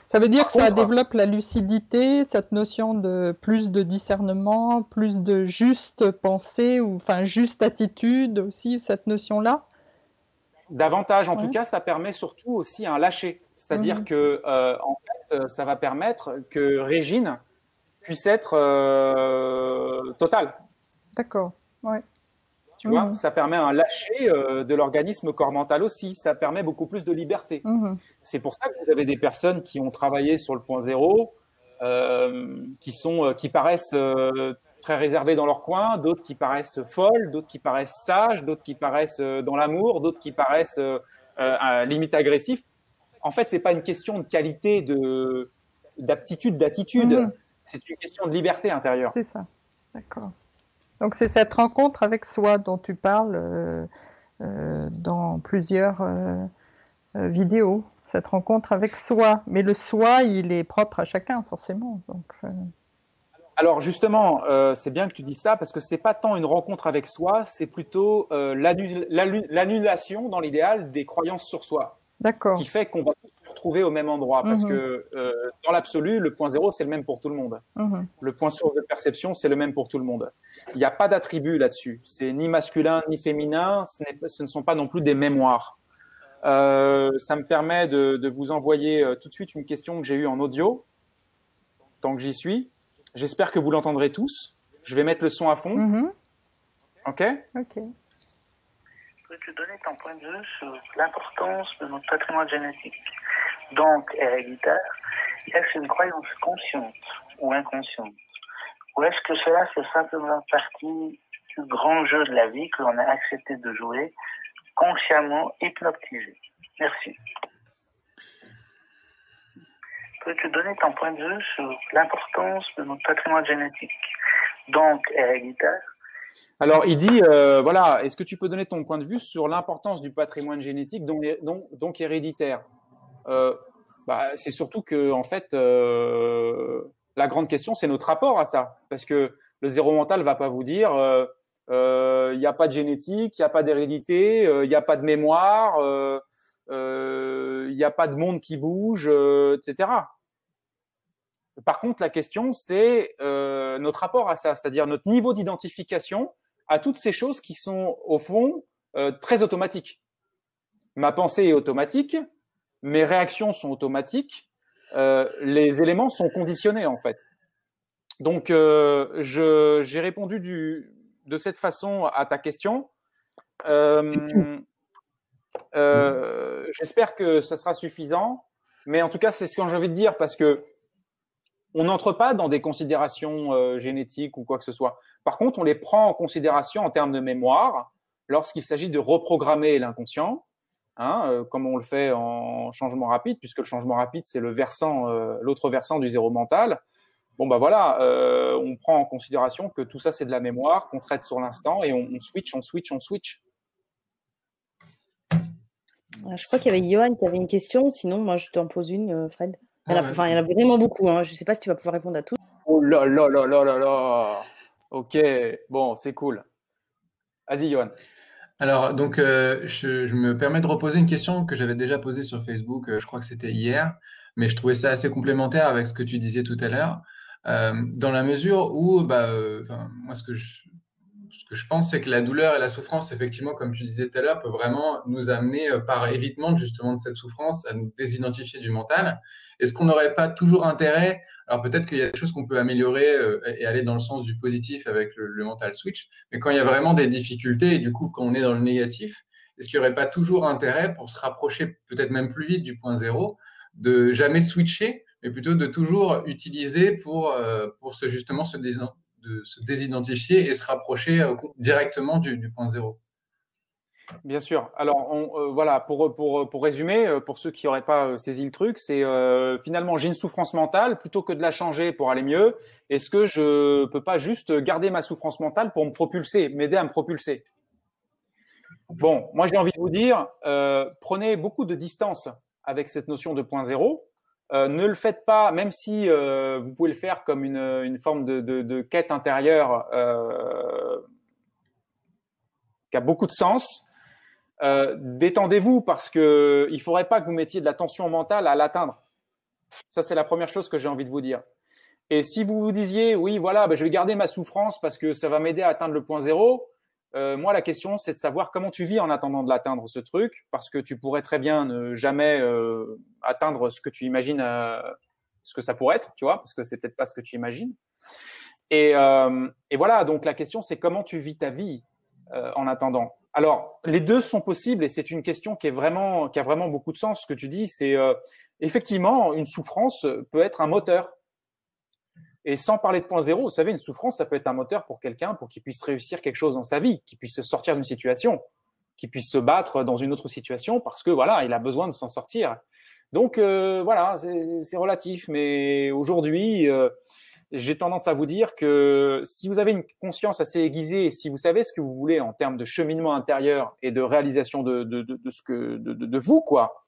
Ça veut dire que ça développe la lucidité, cette notion de plus de discernement, plus de juste pensée, ou enfin juste attitude aussi, cette notion-là? Davantage, en tout cas, ça permet surtout aussi un lâcher. C'est-à-dire mhm. que, euh, en fait, ça va permettre que Régine puisse être euh, totale. D'accord, ouais. Tu vois, mhm. ça permet un lâcher euh, de l'organisme corps mental aussi. Ça permet beaucoup plus de liberté. Mhm. C'est pour ça que vous avez des personnes qui ont travaillé sur le point zéro, euh, qui sont, euh, qui paraissent très réservées dans leur coin, d'autres qui paraissent folles, d'autres qui paraissent sages, d'autres qui paraissent dans l'amour, d'autres qui paraissent à limite agressifs. En fait, c'est pas une question de qualité, de d'aptitude, d'attitude. Mhm. C'est une question de liberté intérieure. C'est ça. D'accord. Donc c'est cette rencontre avec soi dont tu parles euh, euh, dans plusieurs euh, vidéos, cette rencontre avec soi. Mais le soi, il est propre à chacun forcément. Donc, alors justement, c'est bien que tu dis ça parce que c'est pas tant une rencontre avec soi, c'est plutôt l'annulation dans l'idéal des croyances sur soi. D'accord. Qui fait qu'on va retrouver au même endroit. Parce mhm. que euh, dans l'absolu, le point zéro, c'est le même pour tout le monde. Mhm. Le point source de perception, c'est le même pour tout le monde. Il n'y a pas d'attribut là-dessus. C'est ni masculin ni féminin. Ce, ce, ne sont pas non plus des mémoires. Euh, ça me permet de, de vous envoyer euh, tout de suite une question que j'ai eue en audio, tant que j'y suis. J'espère que vous l'entendrez tous. Je vais mettre le son à fond. Mhm. OK OK peux-tu donner ton point de vue sur l'importance de notre patrimoine génétique, donc héréditaire Est-ce une croyance consciente ou inconsciente? Ou est-ce que cela fait simplement partie du grand jeu de la vie que l'on a accepté de jouer, consciemment hypnotisé? Merci. Peux-tu donner ton point de vue sur l'importance de notre patrimoine génétique, donc héréditaire. Alors, il dit, euh, voilà, est-ce que tu peux donner ton point de vue sur l'importance du patrimoine génétique, donc, héréditaire? Euh, bah, C'est surtout que, en fait, euh, la grande question, c'est notre rapport à ça. Parce que le zéro mental va pas vous dire, euh, euh, il n'y a pas de génétique, il n'y a pas d'hérédité, il n'y a pas de mémoire, il n'y a pas de monde qui bouge, etc. Par contre, la question, c'est euh, notre rapport à ça, c'est-à-dire notre niveau d'identification à toutes ces choses qui sont, au fond, euh, très automatiques. Ma pensée est automatique, mes réactions sont automatiques, euh, les éléments sont conditionnés, en fait. Donc, j'ai répondu du, de cette façon à ta question. J'espère que ça sera suffisant, mais en tout cas, c'est ce que j'ai envie de dire, parce que on n'entre pas dans des considérations euh, génétiques ou quoi que ce soit. Par contre, on les prend en considération en termes de mémoire lorsqu'il s'agit de reprogrammer l'inconscient, hein, euh, comme on le fait en changement rapide, puisque le changement rapide c'est le versant, euh, l'autre versant du zéro mental. Bon bah voilà, on prend en considération que tout ça c'est de la mémoire qu'on traite sur l'instant et on, on, switch, on switch, on switch. Je crois qu'il y avait Johan qui avait une question, sinon moi je t'en pose une, Fred. Il y, en a, enfin, il y en a vraiment beaucoup. Hein. Je ne sais pas si tu vas pouvoir répondre à tout. Oh là là là là là là. Ok, bon, c'est cool. Vas-y, Johan. Alors, donc, euh, je, me permets de reposer une question que j'avais déjà posée sur Facebook, euh, je crois que c'était hier, mais je trouvais ça assez complémentaire avec ce que tu disais tout à l'heure, euh, dans la mesure où, bah, euh, moi, ce que je, ce que je pense, c'est que la douleur et la souffrance, effectivement, comme tu disais tout à l'heure, peuvent vraiment nous amener, euh, par évitement justement de cette souffrance, à nous désidentifier du mental. Est-ce qu'on n'aurait pas toujours intérêt, alors peut-être qu'il y a des choses qu'on peut améliorer euh, et aller dans le sens du positif avec le, le, mental switch, mais quand il y a vraiment des difficultés et du coup quand on est dans le négatif, est-ce qu'il n'y aurait pas toujours intérêt pour se rapprocher peut-être même plus vite du point zéro, de jamais switcher, mais plutôt de toujours utiliser pour, euh, pour se, justement se, de se désidentifier et se rapprocher euh, directement du, point zéro. Bien sûr. Alors on, euh, voilà, pour, pour, pour résumer, euh, pour ceux qui n'auraient pas saisi le truc, c'est finalement j'ai une souffrance mentale, plutôt que de la changer pour aller mieux, est-ce que je peux pas juste garder ma souffrance mentale pour me propulser, m'aider à me propulser? Bon, moi j'ai envie de vous dire, prenez beaucoup de distance avec cette notion de point zéro. Euh, ne le faites pas, même si euh, vous pouvez le faire comme une, forme de, quête intérieure euh, qui a beaucoup de sens. Détendez-vous parce que il faudrait pas que vous mettiez de la tension mentale à l'atteindre. Ça, c'est la première chose que j'ai envie de vous dire. Et si vous vous disiez, oui, voilà, ben, je vais garder ma souffrance parce que ça va m'aider à atteindre le point zéro, euh, moi, la question, c'est de savoir comment tu vis en attendant de l'atteindre, ce truc, parce que tu pourrais très bien ne jamais euh, atteindre ce que tu imagines, euh, ce que ça pourrait être, tu vois, parce que c'est peut-être pas ce que tu imagines. Et, euh, et voilà, donc la question, c'est comment tu vis ta vie euh, en attendant. Alors, les deux sont possibles, et c'est une question qui est vraiment, qui a vraiment beaucoup de sens. Ce que tu dis, c'est euh, effectivement une souffrance peut être un moteur et sans parler de point zéro, vous savez, une souffrance, ça peut être un moteur pour quelqu'un pour qu'il puisse réussir quelque chose dans sa vie, qu'il puisse sortir d'une situation, qu'il puisse se battre dans une autre situation parce que voilà, il a besoin de s'en sortir. Donc euh, voilà, c'est relatif, mais aujourd'hui, euh, j'ai tendance à vous dire que si vous avez une conscience assez aiguisée, si vous savez ce que vous voulez en termes de cheminement intérieur et de réalisation de, de, de, de ce que de, de, vous, quoi,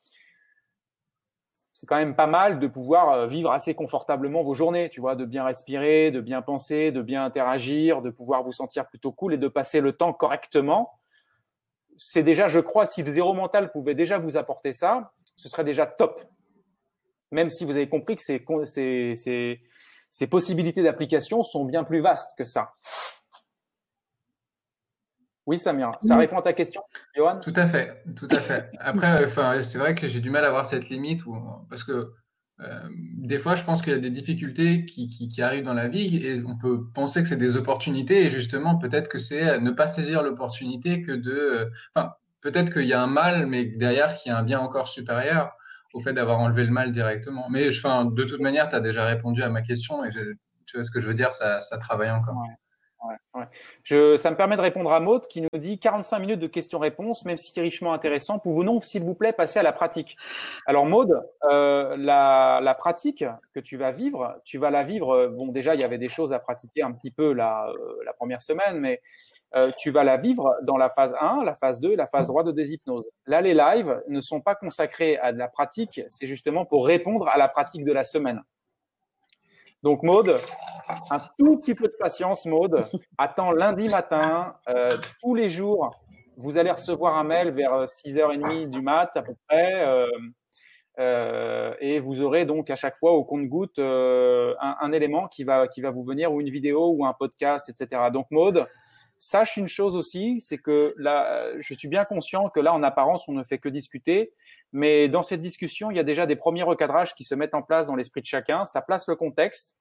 c'est quand même pas mal de pouvoir euh, vivre assez confortablement vos journées, tu vois, de bien respirer, de bien penser, de bien interagir, de pouvoir vous sentir plutôt cool et de passer le temps correctement. C'est déjà, je crois, si le zéro mental pouvait déjà vous apporter ça, ce serait déjà top. Même si vous avez compris que ces, ces, ces, ces possibilités d'application sont bien plus vastes que ça. Oui, Samir, ça répond à ta question, Johan? Tout à fait, tout à fait. Après, enfin, c'est vrai que j'ai du mal à voir cette limite où, parce que euh, des fois, je pense qu'il y a des difficultés qui, qui, qui, arrivent dans la vie et on peut penser que c'est des opportunités et justement, peut-être que c'est ne pas saisir l'opportunité que de, enfin, peut-être qu'il y a un mal, mais derrière, qu'il y a un bien encore supérieur au fait d'avoir enlevé le mal directement. Mais enfin, de toute manière, tu as déjà répondu à ma question et je, tu vois ce que je veux dire, ça, ça travaille encore. Ouais. Je, ça me permet de répondre à Maud qui nous dit 45 minutes de questions-réponses, même si richement intéressant. Pouvons-nous, s'il vous plaît, passer à la pratique? Alors Maud, euh, la, la, pratique que tu vas vivre, tu vas la vivre. Bon, déjà, il y avait des choses à pratiquer un petit peu la, euh, la première semaine, mais euh, tu vas la vivre dans la phase 1, la phase 2 et la phase 3 de déshypnose. Là, les lives ne sont pas consacrés à de la pratique, c'est justement pour répondre à la pratique de la semaine. Donc, Maude, un tout petit peu de patience, Maude. Attends lundi matin, euh, tous les jours, vous allez recevoir un mail vers 6h30 du mat à peu près. Euh, euh, et vous aurez donc à chaque fois au compte-goutte euh, un, un, élément qui va, qui va vous venir ou une vidéo ou un podcast, etc. Donc, Maude, sache une chose aussi, c'est que là, je suis bien conscient que là, en apparence, on ne fait que discuter, mais dans cette discussion, il y a déjà des premiers recadrages qui se mettent en place dans l'esprit de chacun. Ça place le contexte.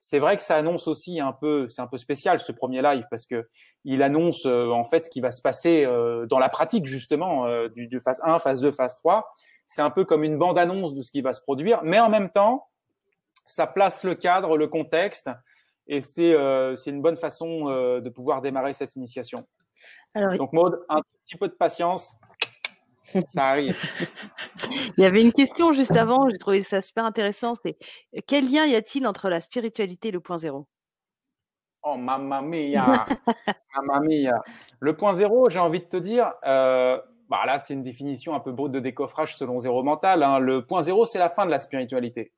C'est vrai que ça annonce aussi un peu, c'est un peu spécial ce premier live parce que il annonce euh, en fait ce qui va se passer euh, dans la pratique justement euh, du, du, phase 1, phase 2, phase 3. C'est un peu comme une bande-annonce de ce qui va se produire, mais en même temps, ça place le cadre, le contexte, et c'est une bonne façon de pouvoir démarrer cette initiation. Alors, Donc Maude, un petit peu de patience, ça arrive. Il y avait une question juste avant, j'ai trouvé ça super intéressant. C'est quel lien y a-t-il entre la spiritualité et le point zéro? Oh, mamma mia, mamma mia. Le point zéro, j'ai envie de te dire, euh, bah là, c'est une définition un peu brute de décoffrage selon zéro mental. Hein. Le point zéro, c'est la fin de la spiritualité.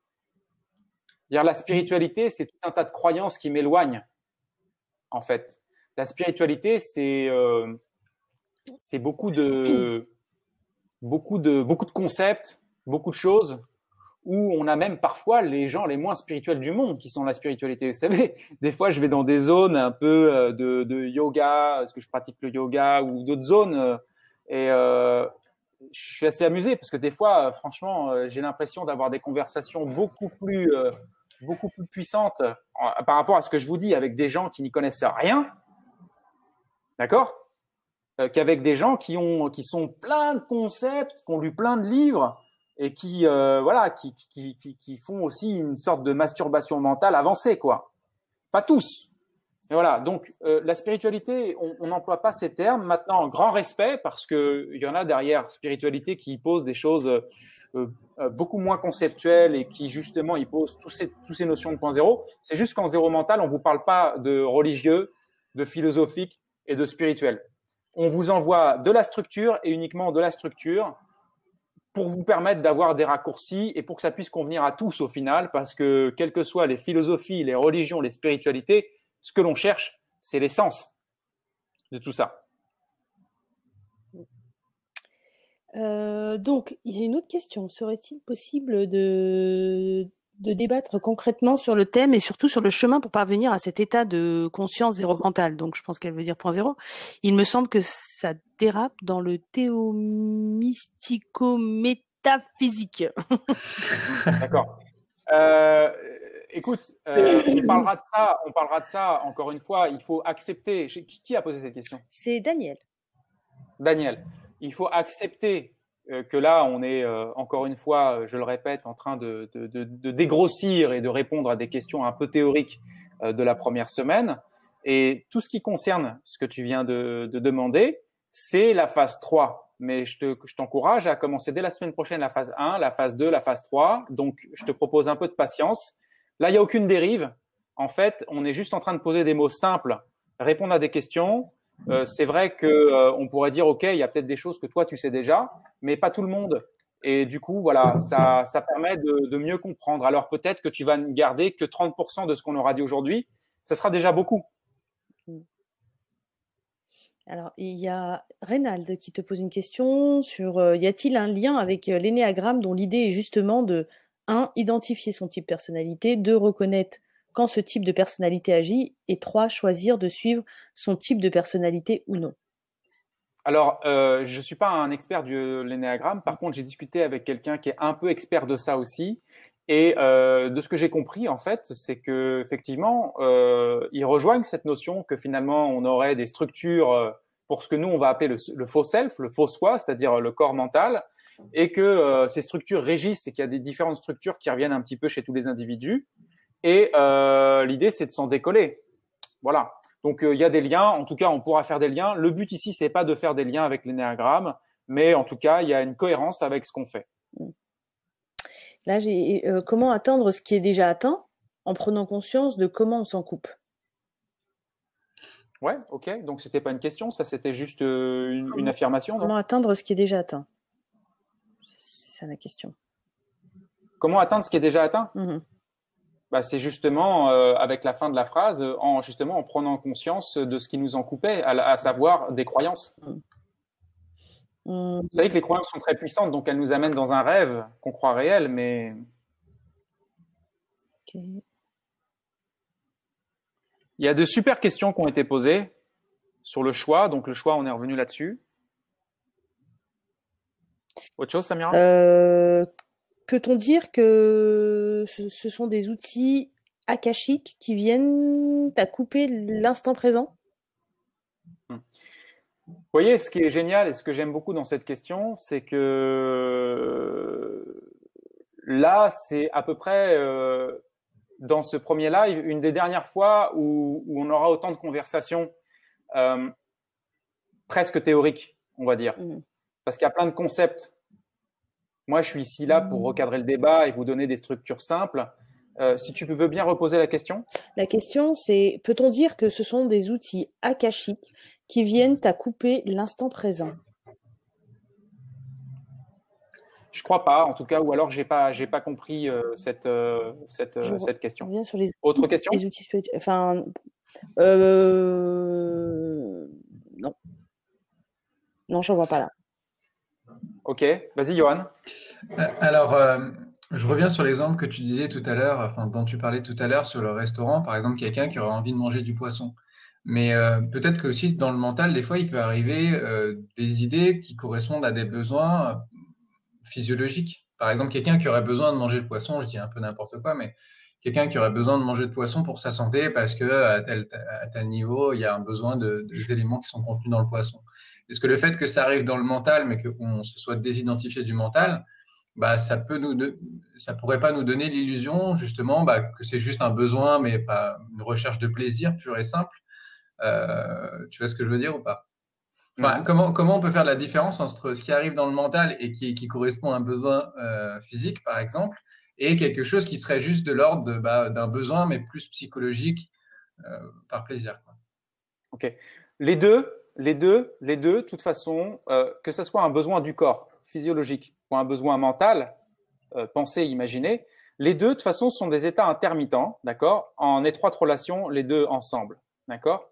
Dire la spiritualité, c'est tout un tas de croyances qui m'éloignent, en fait. La spiritualité, c'est euh, c'est beaucoup de beaucoup de, beaucoup de concepts, beaucoup de choses, où on a même parfois les gens les moins spirituels du monde qui sont la spiritualité. Vous savez, des fois, je vais dans des zones un peu euh, de, de yoga, est-ce que je pratique le yoga ou d'autres zones, euh, et euh, je suis assez amusé parce que des fois, franchement, j'ai l'impression d'avoir des conversations beaucoup plus, beaucoup plus puissantes par rapport à ce que je vous dis avec des gens qui n'y connaissent rien. D'accord? Euh, qu'avec des gens qui ont qui sont plein de concepts, qui ont lu plein de livres et qui euh, voilà qui, qui, qui, qui, font aussi une sorte de masturbation mentale avancée quoi. Pas tous. Mais voilà, donc euh, la spiritualité, on n'emploie pas ces termes. Maintenant, grand respect parce que il y en a derrière spiritualité qui pose des choses euh, beaucoup moins conceptuelles et qui justement y posent tous ces, tous ces notions de point zéro. C'est juste qu'en zéro mental, on vous parle pas de religieux, de philosophique et de spirituel on vous envoie de la structure et uniquement de la structure pour vous permettre d'avoir des raccourcis et pour que ça puisse convenir à tous au final, parce que quelles que soient les philosophies, les religions, les spiritualités, ce que l'on cherche, c'est l'essence de tout ça. Euh, donc, a une autre question. Serait-il possible de de débattre concrètement sur le thème et surtout sur le chemin pour parvenir à cet état de conscience zéro mental. Donc, je pense qu'elle veut dire point zéro. Il me semble que ça dérape dans le théomystico-métaphysique. D'accord. Euh, écoute, euh, on parlera de ça. On parlera de ça. Encore une fois, il faut accepter. Qui a posé cette question? C'est Daniel. Daniel, il faut accepter que là, on est euh, encore une fois, euh, je le répète, en train de, dégrossir et de répondre à des questions un peu théoriques de la première semaine. Et tout ce qui concerne ce que tu viens de, demander, c'est la phase 3. Mais je t'encourage à commencer dès la semaine prochaine la phase 1, la phase 2, la phase 3. Donc, je te propose un peu de patience. Là, il n'y a aucune dérive. En fait, on est juste en train de poser des mots simples, répondre à des questions, euh, c'est vrai que euh, on pourrait dire ok, il y a peut-être des choses que toi tu sais déjà, mais pas tout le monde. Et du coup, voilà, ça, ça permet de, mieux comprendre. Alors peut-être que tu vas ne garder que 30% de ce qu'on aura dit aujourd'hui. Ça sera déjà beaucoup. Alors, il y a Reynald qui te pose une question sur euh, y a-t-il un lien avec l'énéagramme dont l'idée est justement de 1. identifier son type personnalité, 2. reconnaître quand ce type de personnalité agit, et trois, choisir de suivre son type de personnalité ou non. Alors, euh, je ne suis pas un expert de l'énéagramme. Par contre, j'ai discuté avec quelqu'un qui est un peu expert de ça aussi. Et euh, de ce que j'ai compris, en fait, c'est que effectivement, euh, ils rejoignent cette notion que finalement, on aurait des structures euh, pour ce que nous on va appeler le, faux self, le faux soi, c'est-à-dire le corps mental, et que euh, ces structures régissent et qu'il y a des différentes structures qui reviennent un petit peu chez tous les individus. Et euh, l'idée, c'est de s'en décoller. Voilà. Donc, euh, il y a des liens. En tout cas, on pourra faire des liens. Le but ici, c'est pas de faire des liens avec l'énéagramme, mais en tout cas, il y a une cohérence avec ce qu'on fait. Là, j'ai euh, comment atteindre ce qui est déjà atteint en prenant conscience de comment on s'en coupe? Ouais, ok. Donc c'était pas une question, ça c'était juste une, une affirmation. Comment atteindre ce qui est déjà atteint? C'est ça la question. Comment atteindre ce qui est déjà atteint? Mhm. Bah, C'est justement euh, avec la fin de la phrase, en justement en prenant conscience de ce qui nous en coupait, à, savoir des croyances. Mhm. Vous savez que les croyances sont très puissantes, donc elles nous amènent dans un rêve qu'on croit réel, mais il y a de super questions qui ont été posées sur le choix. Donc le choix, on est revenu là-dessus. Autre chose, Samira? Euh, Peut-on dire que ce, sont des outils akashiques qui viennent à couper l'instant présent? Vous voyez, ce qui est génial et ce que j'aime beaucoup dans cette question, c'est que là, c'est à peu près euh, dans ce premier live une des dernières fois où, où on aura autant de conversations euh, presque théoriques, on va dire. Mhm. Parce qu'il y a plein de concepts. Moi, je suis ici là pour recadrer le débat et vous donner des structures simples. Euh, si tu veux bien reposer la question. La question, c'est peut-on dire que ce sont des outils akashiques qui viennent à couper l'instant présent? Je crois pas, en tout cas, ou alors j'ai pas, j'ai pas compris euh, cette, euh, cette, Je- cette On question. revient sur les Autre question? les outils spirituels. Enfin, non, non, j'en vois pas là. Ok, vas-y, Johan. Euh, Alors, euh, je reviens sur l'exemple que tu disais tout à l'heure, dont tu parlais tout à l'heure sur le restaurant, par exemple, quelqu'un qui aurait envie de manger du poisson. Mais euh, peut-être que aussi dans le mental, des fois, il peut arriver des idées qui correspondent à des besoins physiologiques. Par exemple, quelqu'un qui aurait besoin de manger de poisson, je dis un peu n'importe quoi, mais quelqu'un qui aurait besoin de manger de poisson pour sa santé parce que à tel, à tel niveau, il y a un besoin de, de- d'éléments qui sont contenus dans le poisson. Est-ce que le fait que ça arrive dans le mental, mais qu'on se soit désidentifié du mental, bah, ça peut nous, de- ça pourrait pas nous donner l'illusion justement bah, que c'est juste un besoin, mais pas une recherche de plaisir pur et simple. Euh, tu vois ce que je veux dire ou pas? Enfin, Mhm. comment, comment on peut faire la différence entre ce qui arrive dans le mental et qui, qui correspond à un besoin euh, physique, par exemple, et quelque chose qui serait juste de l'ordre bah, d'un besoin, mais plus psychologique, euh, par plaisir, quoi? Les deux, les deux, les deux, de toute façon, euh, que ce soit un besoin du corps physiologique ou un besoin mental, euh, penser, imaginer, les deux, de toute façon, sont des états intermittents, d'accord, en étroite relation, les deux ensemble, d'accord.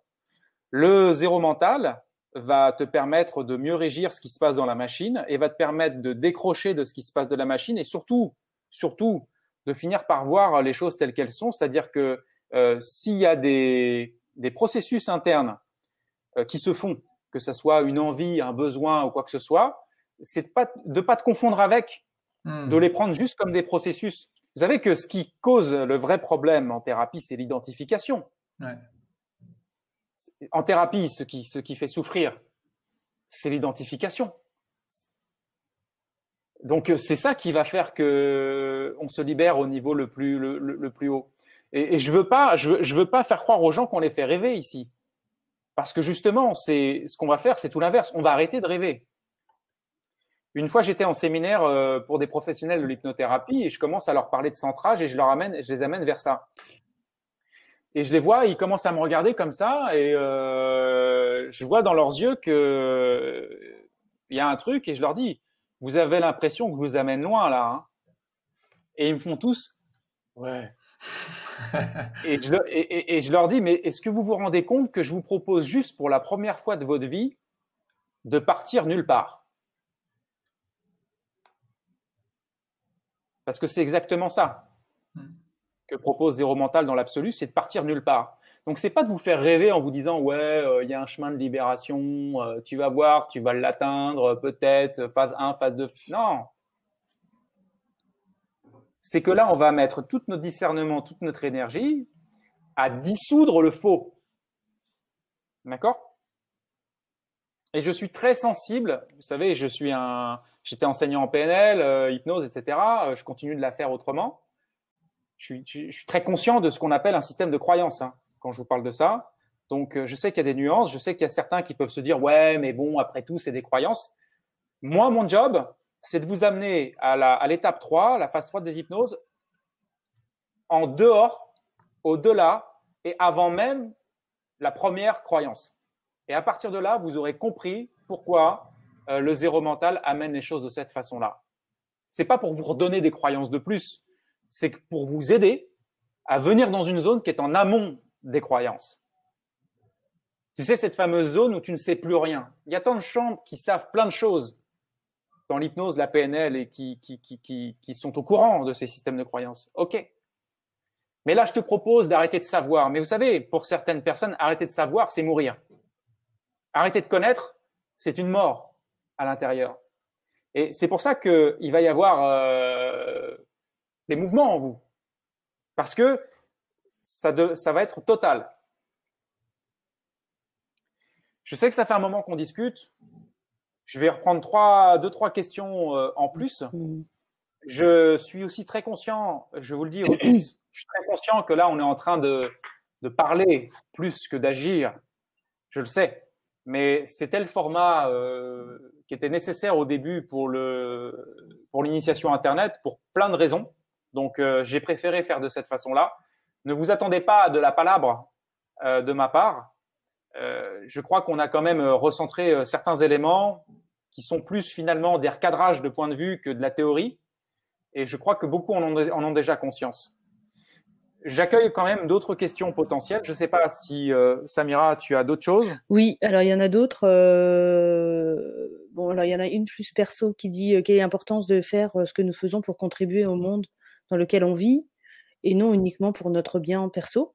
Le zéro mental va te permettre de mieux régir ce qui se passe dans la machine et va te permettre de décrocher de ce qui se passe de la machine et surtout, surtout, de finir par voir les choses telles qu'elles sont, c'est-à-dire que euh, s'il y a des, des processus internes qui se font, que ce soit une envie, un besoin ou quoi que ce soit, c'est de pas de pas te confondre avec, Hmm. de les prendre juste comme des processus. Vous savez que ce qui cause le vrai problème en thérapie, c'est l'identification. Ouais. En thérapie, ce qui ce qui fait souffrir, c'est l'identification. Donc euh, c'est ça qui va faire que on se libère au niveau le plus le, le- le plus haut. Et, et je veux pas je veux, je veux pas faire croire aux gens qu'on les fait rêver ici. Parce que justement, c'est ce qu'on va faire, c'est tout l'inverse. On va arrêter de rêver. Une fois, j'étais en séminaire euh, pour des professionnels de l'hypnothérapie et je commence à leur parler de centrage et je les amène vers ça. Et je les vois, ils commencent à me regarder comme ça et euh, je vois dans leurs yeux que il y a un truc et je leur dis, vous avez l'impression que je vous amène loin là. hein et ils me font tous, ouais. Et je, leur- et- et- et je leur dis, mais est-ce que vous vous rendez compte que je vous propose juste pour la première fois de votre vie de partir nulle part? Parce que c'est exactement ça Hmm. que propose Zéro Mental dans l'absolu, c'est de partir nulle part. Donc c'est pas de vous faire rêver en vous disant ouais, euh, il y a un chemin de libération, euh, tu vas voir, tu vas l'atteindre, peut-être phase 1, phase 2. Non. C'est que là, on va mettre tout notre discernement, toute notre énergie à dissoudre le faux. D'accord? Et je suis très sensible, vous savez, je suis un j'étais enseignant en PNL, euh, hypnose, etc. Euh, je continue de la faire autrement je suis, très conscient de ce qu'on appelle un système de croyance hein, quand je vous parle de ça. Donc, euh, je sais qu'il y a des nuances. Je sais qu'il y a certains qui peuvent se dire ouais, mais bon, après tout, c'est des croyances. Moi, mon job, c'est de vous amener à l'étape 3, la phase 3 des hypnoses, en dehors, au-delà et avant même la première croyance. Et à partir de là, vous aurez compris pourquoi euh, le zéro mental amène les choses de cette façon-là. C'est pas pour vous redonner des croyances de plus, c'est pour vous aider à venir dans une zone qui est en amont des croyances. Tu sais, cette fameuse zone où tu ne sais plus rien. Il y a tant de gens qui savent plein de choses l'hypnose, la PNL et qui, sont au courant de ces systèmes de croyances. OK. Mais là, je te propose d'arrêter de savoir. Mais vous savez, pour certaines personnes, arrêter de savoir, c'est mourir. Arrêter de connaître, c'est une mort à l'intérieur. Et c'est pour ça qu'il va y avoir euh, des mouvements en vous. Parce que ça va être total. Je sais que ça fait un moment qu'on discute. Je vais reprendre trois, deux, trois questions euh, en plus. Mm. Je suis aussi très conscient, je vous le dis, je suis très conscient que là, on est en train de, de parler plus que d'agir. Je le sais. Mais c'était le format euh, qui était nécessaire au début pour le pour l'initiation Internet pour plein de raisons. Donc, euh, j'ai préféré faire de cette façon-là. Ne vous attendez pas à de la palabre euh, de ma part. Euh, je crois qu'on a quand même recentré certains éléments qui sont plus finalement des recadrages de point de vue que de la théorie. Et je crois que beaucoup en ont, déjà conscience. J'accueille quand même d'autres questions potentielles. Je ne sais pas si Samira, tu as d'autres choses? Oui, alors il y en a d'autres. Bon, alors il y en a une plus perso qui dit quelle est l'importance de faire ce que nous faisons pour contribuer au monde dans lequel on vit et non uniquement pour notre bien perso.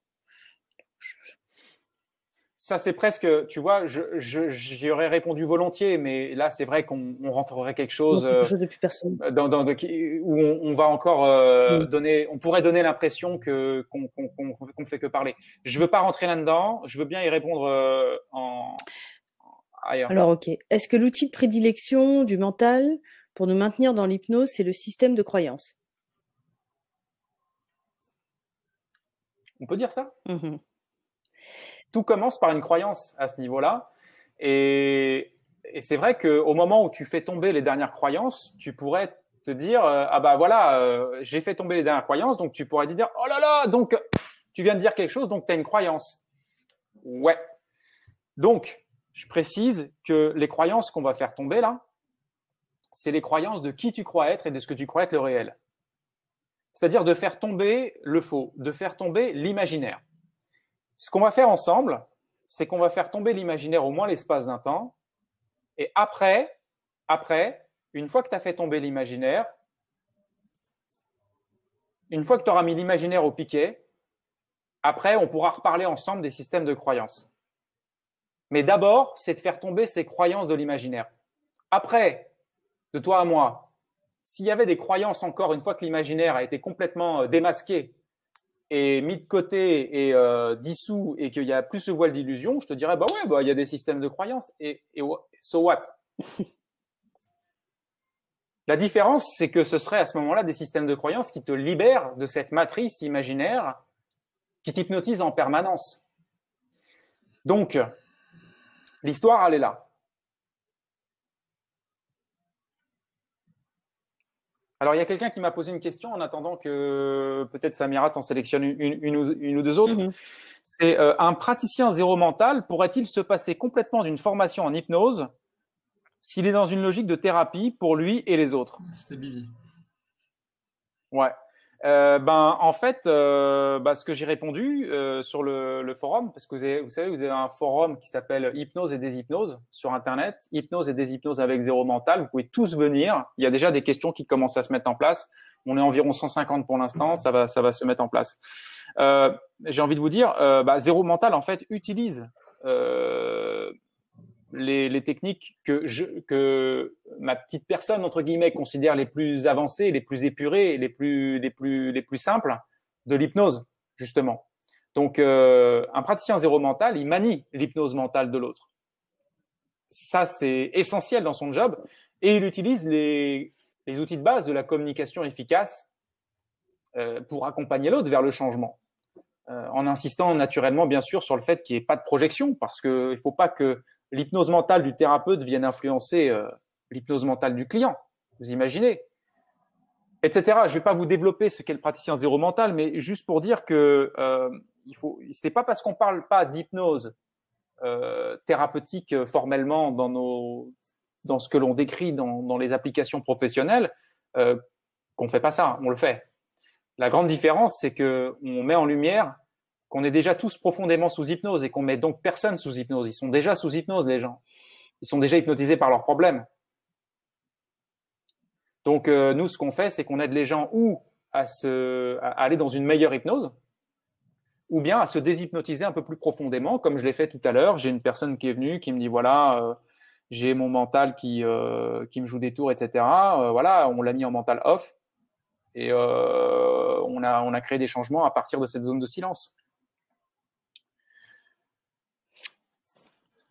Ça, c'est presque, tu vois, j'y aurais répondu volontiers, mais là, c'est vrai qu'on rentrerait quelque chose, euh, chose de plus personnel. Dans, dans, où on, va encore euh, donner, on pourrait donner l'impression que qu'on qu fait que parler. Je veux pas rentrer là-dedans. Je veux bien y répondre euh, en ailleurs. Alors, ok. Est-ce que l'outil de prédilection du mental pour nous maintenir dans l'hypnose, c'est le système de croyance? On peut dire ça? Mmh Tout commence par une croyance à ce niveau-là. Et, c'est vrai qu'au moment où tu fais tomber les dernières croyances, tu pourrais te dire euh, ah bah voilà euh, j'ai fait tomber les dernières croyances donc tu pourrais dire oh là là donc tu viens de dire quelque chose donc tu as une croyance ouais donc je précise que les croyances qu'on va faire tomber là c'est les croyances de qui tu crois être et de ce que tu crois être le réel c'est-à-dire de faire tomber le faux, de faire tomber l'imaginaire. Ce qu'on va faire ensemble, c'est qu'on va faire tomber l'imaginaire au moins l'espace d'un temps, et après, après, une fois que tu as fait tomber l'imaginaire, une fois que tu auras mis l'imaginaire au piquet, après, on pourra reparler ensemble des systèmes de croyances. Mais d'abord, c'est de faire tomber ces croyances de l'imaginaire. Après, de toi à moi, s'il y avait des croyances encore, une fois que l'imaginaire a été complètement euh, démasqué et mis de côté et euh, dissous et qu'il y a plus ce voile d'illusion, je te dirais, bah ouais, bah il y a des systèmes de croyances. Et, et so what? La différence, c'est que ce serait à ce moment-là des systèmes de croyances qui te libèrent de cette matrice imaginaire qui t'hypnotise en permanence. Donc, l'histoire, elle est là. Alors, il y a quelqu'un qui m'a posé une question en attendant que peut-être Samira t'en sélectionne une, ou, deux autres. Mhm. C'est euh, un praticien zéro mental pourrait-il se passer complètement d'une formation en hypnose s'il est dans une logique de thérapie pour lui et les autres? C'était Billy. Ouais. Euh, ben, en fait, euh, bah, ce que j'ai répondu euh, sur le, le, forum, parce que vous, avez, vous, savez, vous avez un forum qui s'appelle Hypnose et Déshypnose sur Internet, Hypnose et Déshypnose avec zéro mental. Vous pouvez tous venir. Il y a déjà des questions qui commencent à se mettre en place. On est environ 150 pour l'instant. Ça va, ça va se mettre en place. Euh, j'ai envie de vous dire, euh, bah, zéro mental en fait utilise les, les, techniques que, je, que ma petite personne entre guillemets considère les plus avancées, les plus épurées, les plus les plus les plus simples de l'hypnose justement. Donc euh, un praticien zéro mental, il manie l'hypnose mentale de l'autre. Ça c'est essentiel dans son job et il utilise les, les outils de base de la communication efficace euh, pour accompagner l'autre vers le changement. Euh, en insistant naturellement bien sûr sur le fait qu'il n'y ait pas de projection parce qu'il ne faut pas que l'hypnose mentale du thérapeute vienne influencer l'hypnose mentale du client. Vous imaginez Etc. Je ne vais pas vous développer ce qu'est le praticien zéro mental, mais juste pour dire que euh, il c'est pas parce qu'on parle pas d'hypnose thérapeutique formellement dans nos, dans ce que l'on décrit dans, dans, les applications professionnelles qu'on fait pas ça. On le fait. La grande différence, c'est que on met en lumière qu'on est déjà tous profondément sous hypnose et qu'on met donc personne sous hypnose. Ils sont déjà sous hypnose, les gens. Ils sont déjà hypnotisés par leurs problèmes. Donc euh, nous, ce qu'on fait, c'est qu'on aide les gens ou à, aller dans une meilleure hypnose, ou bien à se déshypnotiser un peu plus profondément, comme je l'ai fait tout à l'heure. J'ai une personne qui est venue, qui me dit voilà, euh, j'ai mon mental qui euh, qui me joue des tours, etc. voilà, on l'a mis en mental off et on a on créé des changements à partir de cette zone de silence.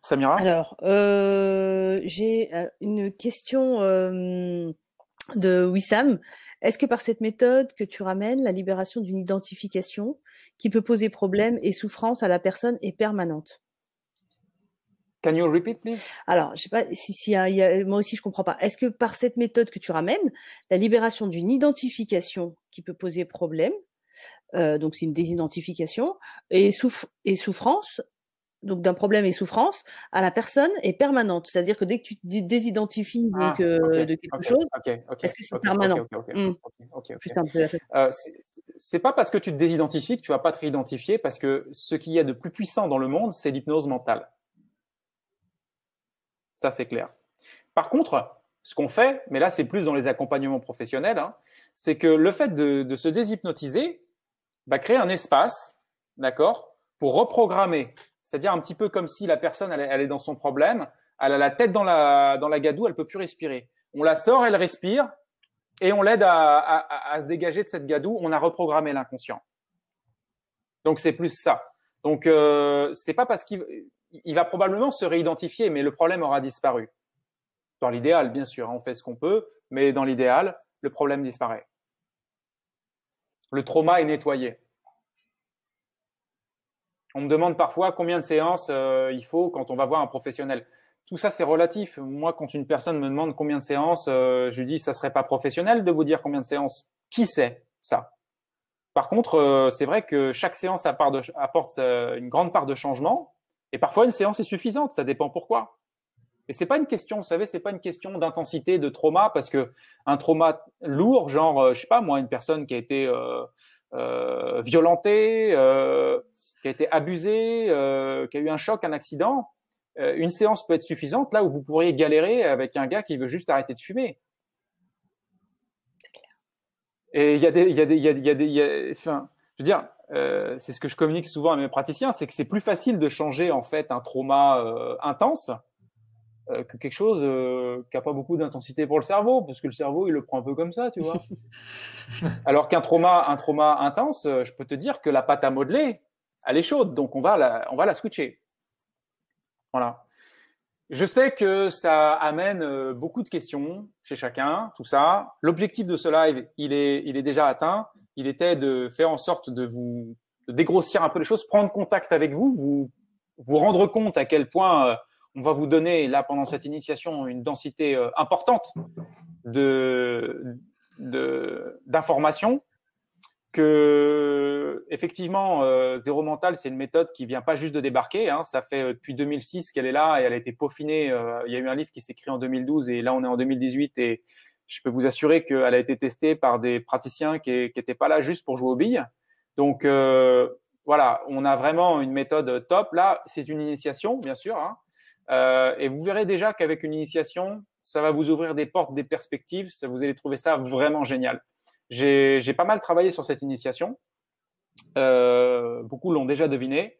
Samira? Alors, j'ai une question de Wissam. Est-ce que par cette méthode que tu ramènes, la libération d'une identification qui peut poser problème et souffrance à la personne est permanente? Can you repeat, please? Alors, je sais pas si, si y a, moi aussi je comprends pas. Est-ce que par cette méthode que tu ramènes, la libération d'une identification qui peut poser problème, donc c'est une désidentification, et, et souffrance donc d'un problème et souffrance à la personne est permanente. C'est-à-dire que dès que tu désidentifies ah, donc, euh, de quelque chose, est-ce que c'est permanent C'est pas parce que tu te désidentifies que tu vas pas te réidentifier, parce que ce qu'il y a de plus puissant dans le monde, c'est l'hypnose mentale. Ça, c'est clair. Par contre, ce qu'on fait, mais là, c'est plus dans les accompagnements professionnels, hein, c'est que le fait de, de se déshypnotiser va créer un espace, d'accord, pour reprogrammer c'est-à-dire un petit peu comme si la personne, elle, est dans son problème, elle a la tête dans la, dans la gadoue, elle peut plus respirer. On la sort, elle respire, et on l'aide à, se dégager de cette gadoue. On a reprogrammé l'inconscient. Donc c'est plus ça. Donc euh, c'est pas parce qu'il il va probablement se réidentifier, mais le problème aura disparu. Dans l'idéal, bien sûr, hein, on fait ce qu'on peut, mais dans l'idéal, le problème disparaît. Le trauma est nettoyé. On me demande parfois combien de séances euh, il faut quand on va voir un professionnel. Tout ça, c'est relatif. Moi, quand une personne me demande combien de séances, euh, je lui dis, ça serait pas professionnel de vous dire combien de séances. Qui sait ça? Par contre, euh, c'est vrai que chaque séance apporte une grande part de changement, et parfois une séance est suffisante. Ça dépend pourquoi. Et c'est pas une question, vous savez, c'est pas une question d'intensité, de trauma, parce que un trauma lourd, genre, je sais pas, moi, une personne qui a été violentée qui a été abusé, euh, qui a eu un choc, un accident, euh, une séance peut être suffisante là où vous pourriez galérer avec un gars qui veut juste arrêter de fumer. Et il y a des, il y a des, il y a, il y a des, y a, enfin, je veux dire, euh, c'est ce que je communique souvent à mes praticiens, c'est que c'est plus facile de changer en fait un trauma euh, intense euh, que quelque chose qui a pas beaucoup d'intensité pour le cerveau, parce que le cerveau il le prend un peu comme ça, tu vois. Alors qu'un trauma, un trauma intense, je peux te dire que la pâte à modeler, elle est chaude, donc on va la, on va la switcher. Voilà. Je sais que ça amène euh, beaucoup de questions chez chacun, tout ça. L'objectif de ce live, il est, il est déjà atteint. Il était de faire en sorte de vous dégrossir un peu les choses, prendre contact avec vous, vous vous rendre compte à quel point euh, on va vous donner là pendant cette initiation une densité euh, importante de d'informations que effectivement, euh, Zéro Mental, c'est une méthode qui vient pas juste de débarquer. Hein. Ça fait euh, depuis 2006 qu'elle est là et elle a été peaufinée. Euh, il y a eu un livre qui s'est écrit en 2012 et là on est en 2018 et je peux vous assurer qu'elle a été testée par des praticiens qui n'étaient pas là juste pour jouer aux billes. Donc euh, voilà, on a vraiment une méthode top. Là, c'est une initiation, bien sûr. Hein. et vous verrez déjà qu'avec une initiation, ça va vous ouvrir des portes, des perspectives. Vous allez trouver ça vraiment génial. J'ai pas mal travaillé sur cette initiation. Euh, beaucoup l'ont déjà deviné.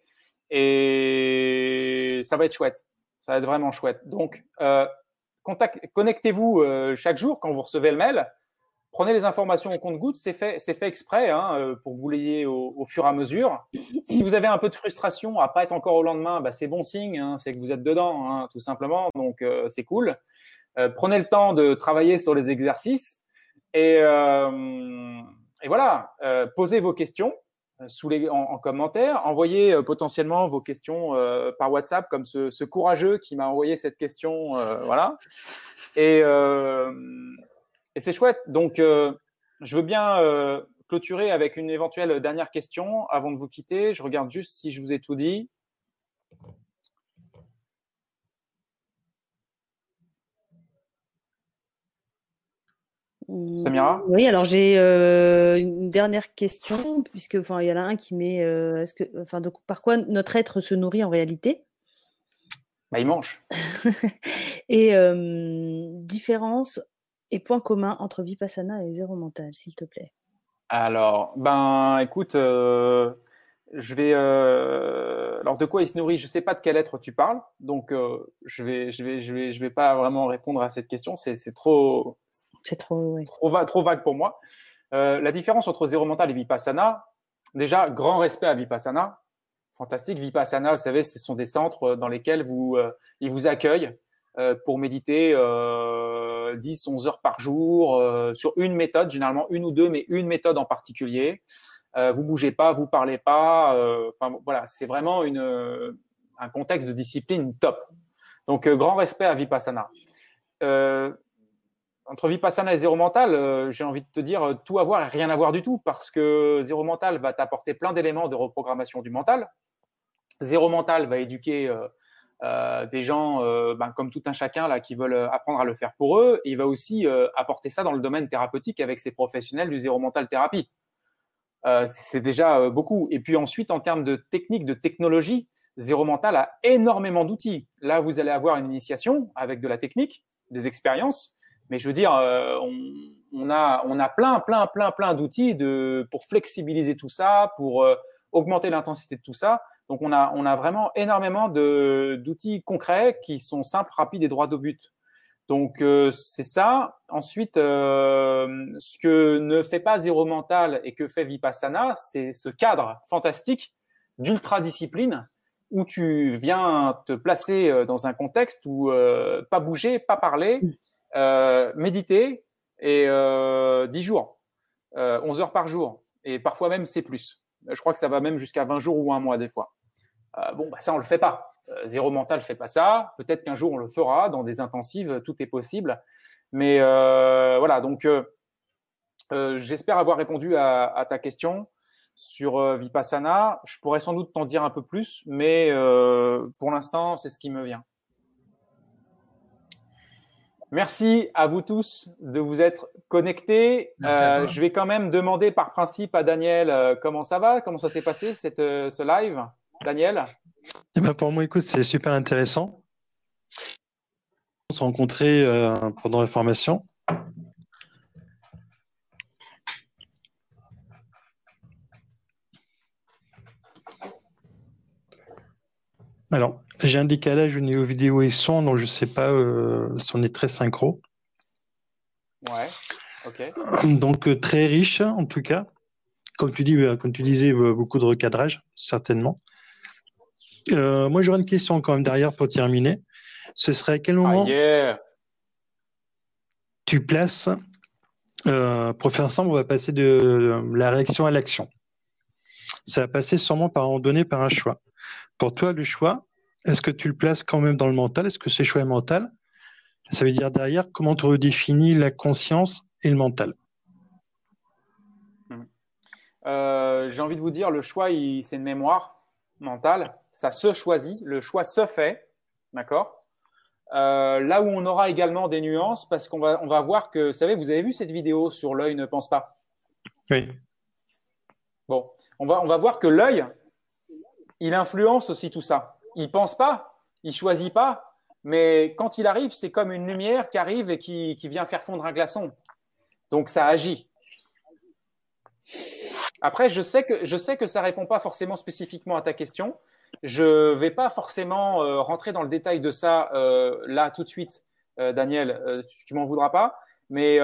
Et ça va être chouette. Ça va être vraiment chouette. Donc, euh, connectez-vous euh, chaque jour quand vous recevez le mail. Prenez les informations au compte-goutte. C'est fait, c'est fait exprès hein, euh, pour vous l'ayez au, au, fur et à mesure. Si vous avez un peu de frustration à pas être encore au lendemain, bah, c'est bon signe. Hein, c'est que vous êtes dedans, hein, tout simplement. Donc, euh, c'est cool. prenez le temps de travailler sur les exercices. Et, euh, et voilà, euh, posez vos questions euh, sous les, en, commentaire, envoyez potentiellement vos questions par WhatsApp, comme ce, ce courageux qui m'a envoyé cette question, voilà. Et, et c'est chouette. Donc, je veux bien clôturer avec une éventuelle dernière question avant de vous quitter. Je regarde juste si je vous ai tout dit. Samira Oui, alors j'ai euh, une dernière question, puisque enfin, il y en a un qui met euh, est-ce que, enfin, donc, par quoi notre être se nourrit en réalité? Bah, Il mange. et euh, différence et points communs entre Vipassana et zéro mental, s'il te plaît. Alors, ben, écoute, je vais. alors, de quoi il se nourrit? Je ne sais pas de quel être tu parles, donc je vais, je vais, je vais, je vais pas vraiment répondre à cette question. C'est trop, c'est trop, vague pour moi. Euh, la différence entre zéro mental et vipassana, déjà, grand respect à vipassana. Fantastique. Vipassana, vous savez, ce sont des centres dans lesquels euh, ils vous accueillent euh, pour méditer 10, 11 heures par jour sur une méthode, généralement une ou deux, mais une méthode en particulier. vous bougez pas, vous parlez pas. Enfin, voilà, c'est vraiment un contexte de discipline top. Donc, grand respect à Vipassana entre Vipassana et Zéro Mental, euh, j'ai envie de te dire euh, tout avoir et rien avoir du tout, parce que Zéro Mental va t'apporter plein d'éléments de reprogrammation du mental. Zéro Mental va éduquer euh, des gens ben, comme tout un chacun là qui veulent apprendre à le faire pour eux. il va aussi apporter ça dans le domaine thérapeutique avec ses professionnels du Zéro Mental Thérapie. c'est déjà beaucoup. Et puis ensuite, en termes de technique, de technologie, Zéro Mental a énormément d'outils. Là, vous allez avoir une initiation avec de la technique, des expériences mais je veux dire, euh, on, a, on a plein, plein, plein, plein d'outils de, pour flexibiliser tout ça, pour euh, augmenter l'intensité de tout ça. Donc, on a, on a vraiment énormément d'outils concrets qui sont simples, rapides et droits au but. Donc, euh, c'est ça. Ensuite, ce que ne fait pas Zéro Mental et que fait Vipassana, c'est ce cadre fantastique d'ultra-discipline où tu viens te placer dans un contexte où pas bouger, pas parler, euh, méditer et euh, 10 jours, euh, 11 heures par jour, et parfois même c'est plus. Je crois que ça va même jusqu'à 20 jours ou un mois des fois. Euh, bon, bah, ça on le fait pas. Euh, zéro mental fait pas ça. Peut-être qu'un jour on le fera dans des intensives, tout est possible. Mais voilà, donc j'espère avoir répondu à, à, ta question sur Vipassana. Je pourrais sans doute t'en dire un peu plus, mais pour l'instant c'est ce qui me vient. Merci à vous tous de vous être connectés. Euh, je vais quand même demander par principe à Daniel euh, comment ça va, comment ça s'est passé cette, euh, ce live? Daniel? Eh ben Pour moi, écoute, c'est super intéressant. On s'est rencontrés pendant la formation. Alors, j'ai un décalage au niveau vidéo et son, donc je ne sais pas euh, si on est très synchro. Ouais, ok. Donc euh, très riche en tout cas. Comme tu, dis, euh, comme tu disais, beaucoup de recadrage, certainement. moi, j'aurais une question quand même derrière pour terminer. Ce serait à quel moment ah, tu places, pour faire simple, on va passer de la réaction à l'action. Ça va passer sûrement par un donné par un choix. Pour toi, le choix, est-ce que tu le places quand même dans le mental? Est-ce que c'est choix mental? Ça veut dire derrière, comment tu redéfinis la conscience et le mental? Hmm. euh, J'ai envie de vous dire, le choix, c'est une mémoire mentale. Ça se choisit, le choix se fait. D'accord? Euh, Là où on aura également des nuances, parce qu'on va, on va voir que, vous savez, vous avez vu cette vidéo sur l'œil ne pense pas? Oui. Bon, on va, on va voir que l'œil, il influence aussi tout ça. Il pense pas, il choisit pas, mais quand il arrive, c'est comme une lumière qui arrive et qui, vient faire fondre un glaçon. Donc ça agit. Après, je sais que je sais que ça répond pas forcément spécifiquement à ta question. Je vais pas forcément euh, rentrer dans le détail de ça euh, là tout de suite, euh, Daniel. tu m'en voudras pas, mais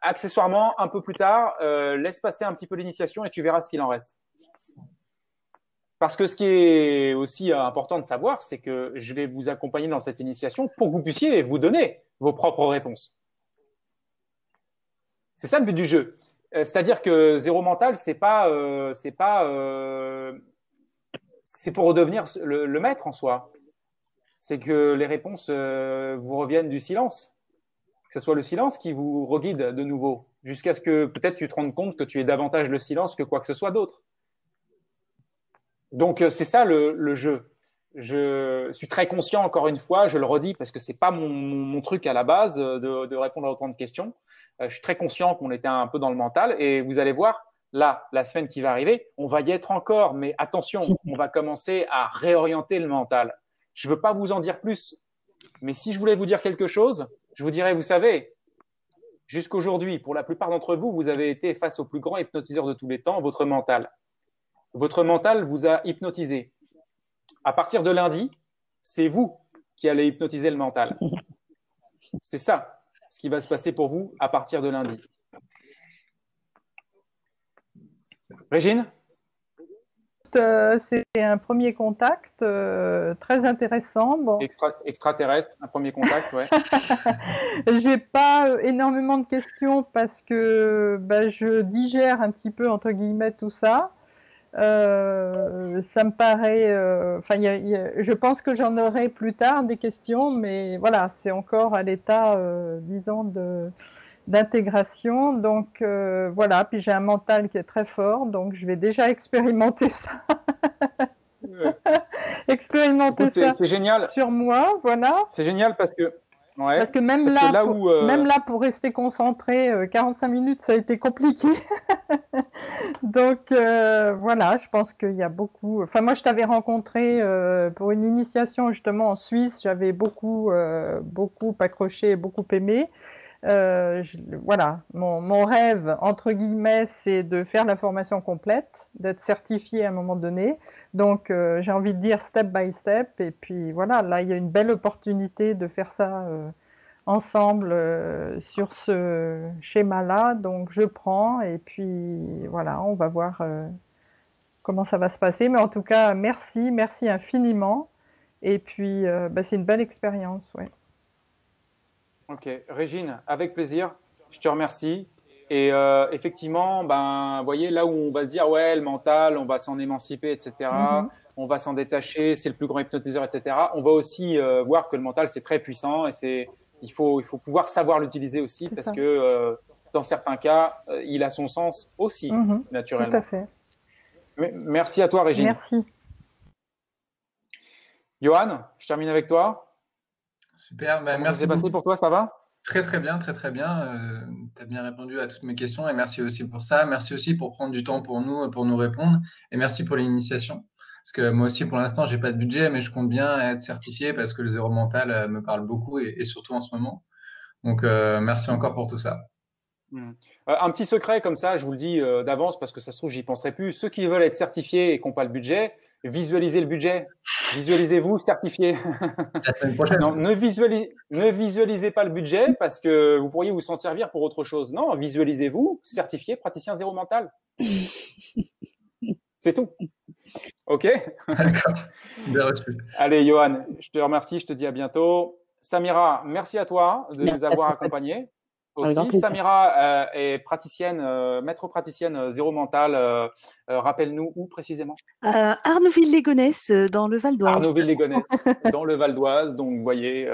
accessoirement un peu plus tard, laisse passer un petit peu l'initiation et tu verras ce qu'il en reste. Parce que ce qui est aussi important de savoir, c'est que je vais vous accompagner dans cette initiation pour que vous puissiez vous donner vos propres réponses. C'est ça le but du jeu. Euh, c'est-à-dire que zéro mental, c'est pas, euh, c'est pas, euh, c'est pour redevenir le, maître en soi. C'est que les réponses vous reviennent du silence. que ce soit le silence qui vous reguide de nouveau, jusqu'à ce que peut-être tu te rendes compte que tu es davantage le silence que quoi que ce soit d'autre. Donc euh, c'est ça le, jeu. Je suis très conscient, encore une fois, je le redis parce que c'est pas mon, truc à la base de, de, répondre à autant de questions. je suis très conscient qu'on était un peu dans le mental et vous allez voir, là, la semaine qui va arriver, on va y être encore, mais attention, on va commencer à réorienter le mental. Je ne veux pas vous en dire plus, mais si je voulais vous dire quelque chose, je vous dirais, vous savez, jusqu'aujourd'hui, pour la plupart d'entre vous, vous avez été face au plus grand hypnotiseur de tous les temps, votre mental. Votre mental vous a hypnotisé. À partir de lundi, c'est vous qui allez hypnotiser le mental. C'est ça ce qui va se passer pour vous à partir de lundi. Régine? Euh, c'est un premier contact euh, très intéressant. Bon. extraterrestre, un premier contact, ouais. J'ai pas énormément de questions parce que bah, je digère un petit peu entre guillemets tout ça. Euh, ça me paraît, enfin, je pense que j'en aurai plus tard des questions, mais voilà, c'est encore à l'état, disons, de d'intégration. Donc euh, voilà, puis j'ai un mental qui est très fort, donc je vais déjà expérimenter ça. expérimenter ça génial. sur moi, voilà. C'est génial parce que Parce que même là, pour, euh, même là, pour rester concentré, 45 euh, minutes, ça a été compliqué. Donc voilà, je pense qu'il y a beaucoup. Enfin, moi, je t'avais rencontré pour une initiation justement en Suisse. J'avais beaucoup, beaucoup accroché, beaucoup aimé. Euh, voilà, mon, rêve, entre guillemets, c'est de faire la formation complète, d'être certifié à un moment donné. Donc, euh, j'ai envie de dire step by step. Et puis, voilà, là, il y a une belle opportunité de faire ça euh, ensemble sur ce schéma-là. Donc, je prends et puis, voilà, on va voir comment ça va se passer. Mais en tout cas, merci, merci infiniment. Et puis, bah, c'est une belle expérience, ouais. Ok, Régine, avec plaisir. Je te remercie. Et euh, effectivement, ben, voyez, là où on va dire, ouais, le mental, on va s'en émanciper, etc., mhm. on va s'en détacher, c'est le plus grand hypnotiseur, etc., on va aussi euh, voir que le mental, c'est très puissant et c'est, il faut, il faut pouvoir savoir l'utiliser aussi parce que euh, dans certains cas, il a son sens aussi, mhm. naturellement. Tout à fait. merci à toi, Régine. Merci. Johan, je termine avec toi. Super, bah, merci. C'est passé pour toi, ça va? Très très bien, très très bien. Euh, tu as bien répondu à toutes mes questions et merci aussi pour ça. Merci aussi pour prendre du temps pour nous, pour nous répondre et merci pour l'initiation. Parce que moi aussi, pour l'instant, j'ai pas de budget, mais je compte bien être certifié parce que le zéro mental euh, me parle beaucoup et, surtout en ce moment. Donc, euh, merci encore pour tout ça. Hmm. Un petit secret comme ça, je vous le dis d'avance parce que ça se trouve, j'y penserai plus. Ceux qui veulent être certifiés et qui n'ont pas le budget, visualisez le budget. Visualisez-vous certifié. La semaine prochaine. ne, visualisez, pas le budget parce que vous pourriez vous en servir pour autre chose. Non, visualisez-vous certifié praticien zéro mental. C'est tout. OK D'accord. Allez, Johan, je te remercie. Je te dis à bientôt. Samira, merci à toi de nous avoir accompagnés aussi. Samira euh, est praticienne, euh, maître praticienne euh, zéro mental. Rappelle-nous où précisément? Arnouville-les-Gonesse, dans le Val d'Oise. Arnouville-les-Gonesse, dans le Val d'Oise. Donc, vous voyez,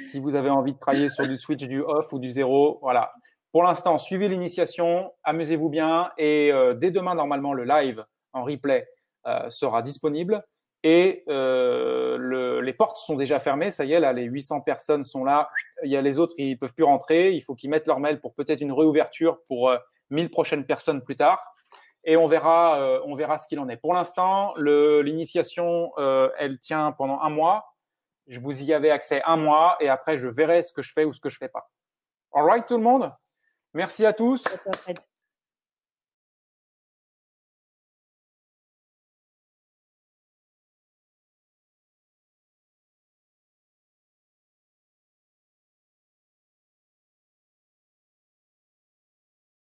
si vous avez envie de travailler sur du switch, du off ou du zéro, voilà. Pour l'instant, suivez l'initiation, amusez-vous bien et dès demain, normalement, le live en replay sera disponible. Et euh, le, les portes sont déjà fermées, ça y est, là, les 800 personnes sont là. Il y a les autres, ils peuvent plus rentrer. Il faut qu'ils mettent leur mail pour peut-être une réouverture pour euh, 1000 prochaines personnes plus tard. Et on verra, euh, on verra ce qu'il en est. Pour l'instant, l'initiation, euh, elle tient pendant un mois. Je vous y avais accès un mois et après, je verrai ce que je fais ou ce que je fais pas. All right, tout le monde? Merci à tous.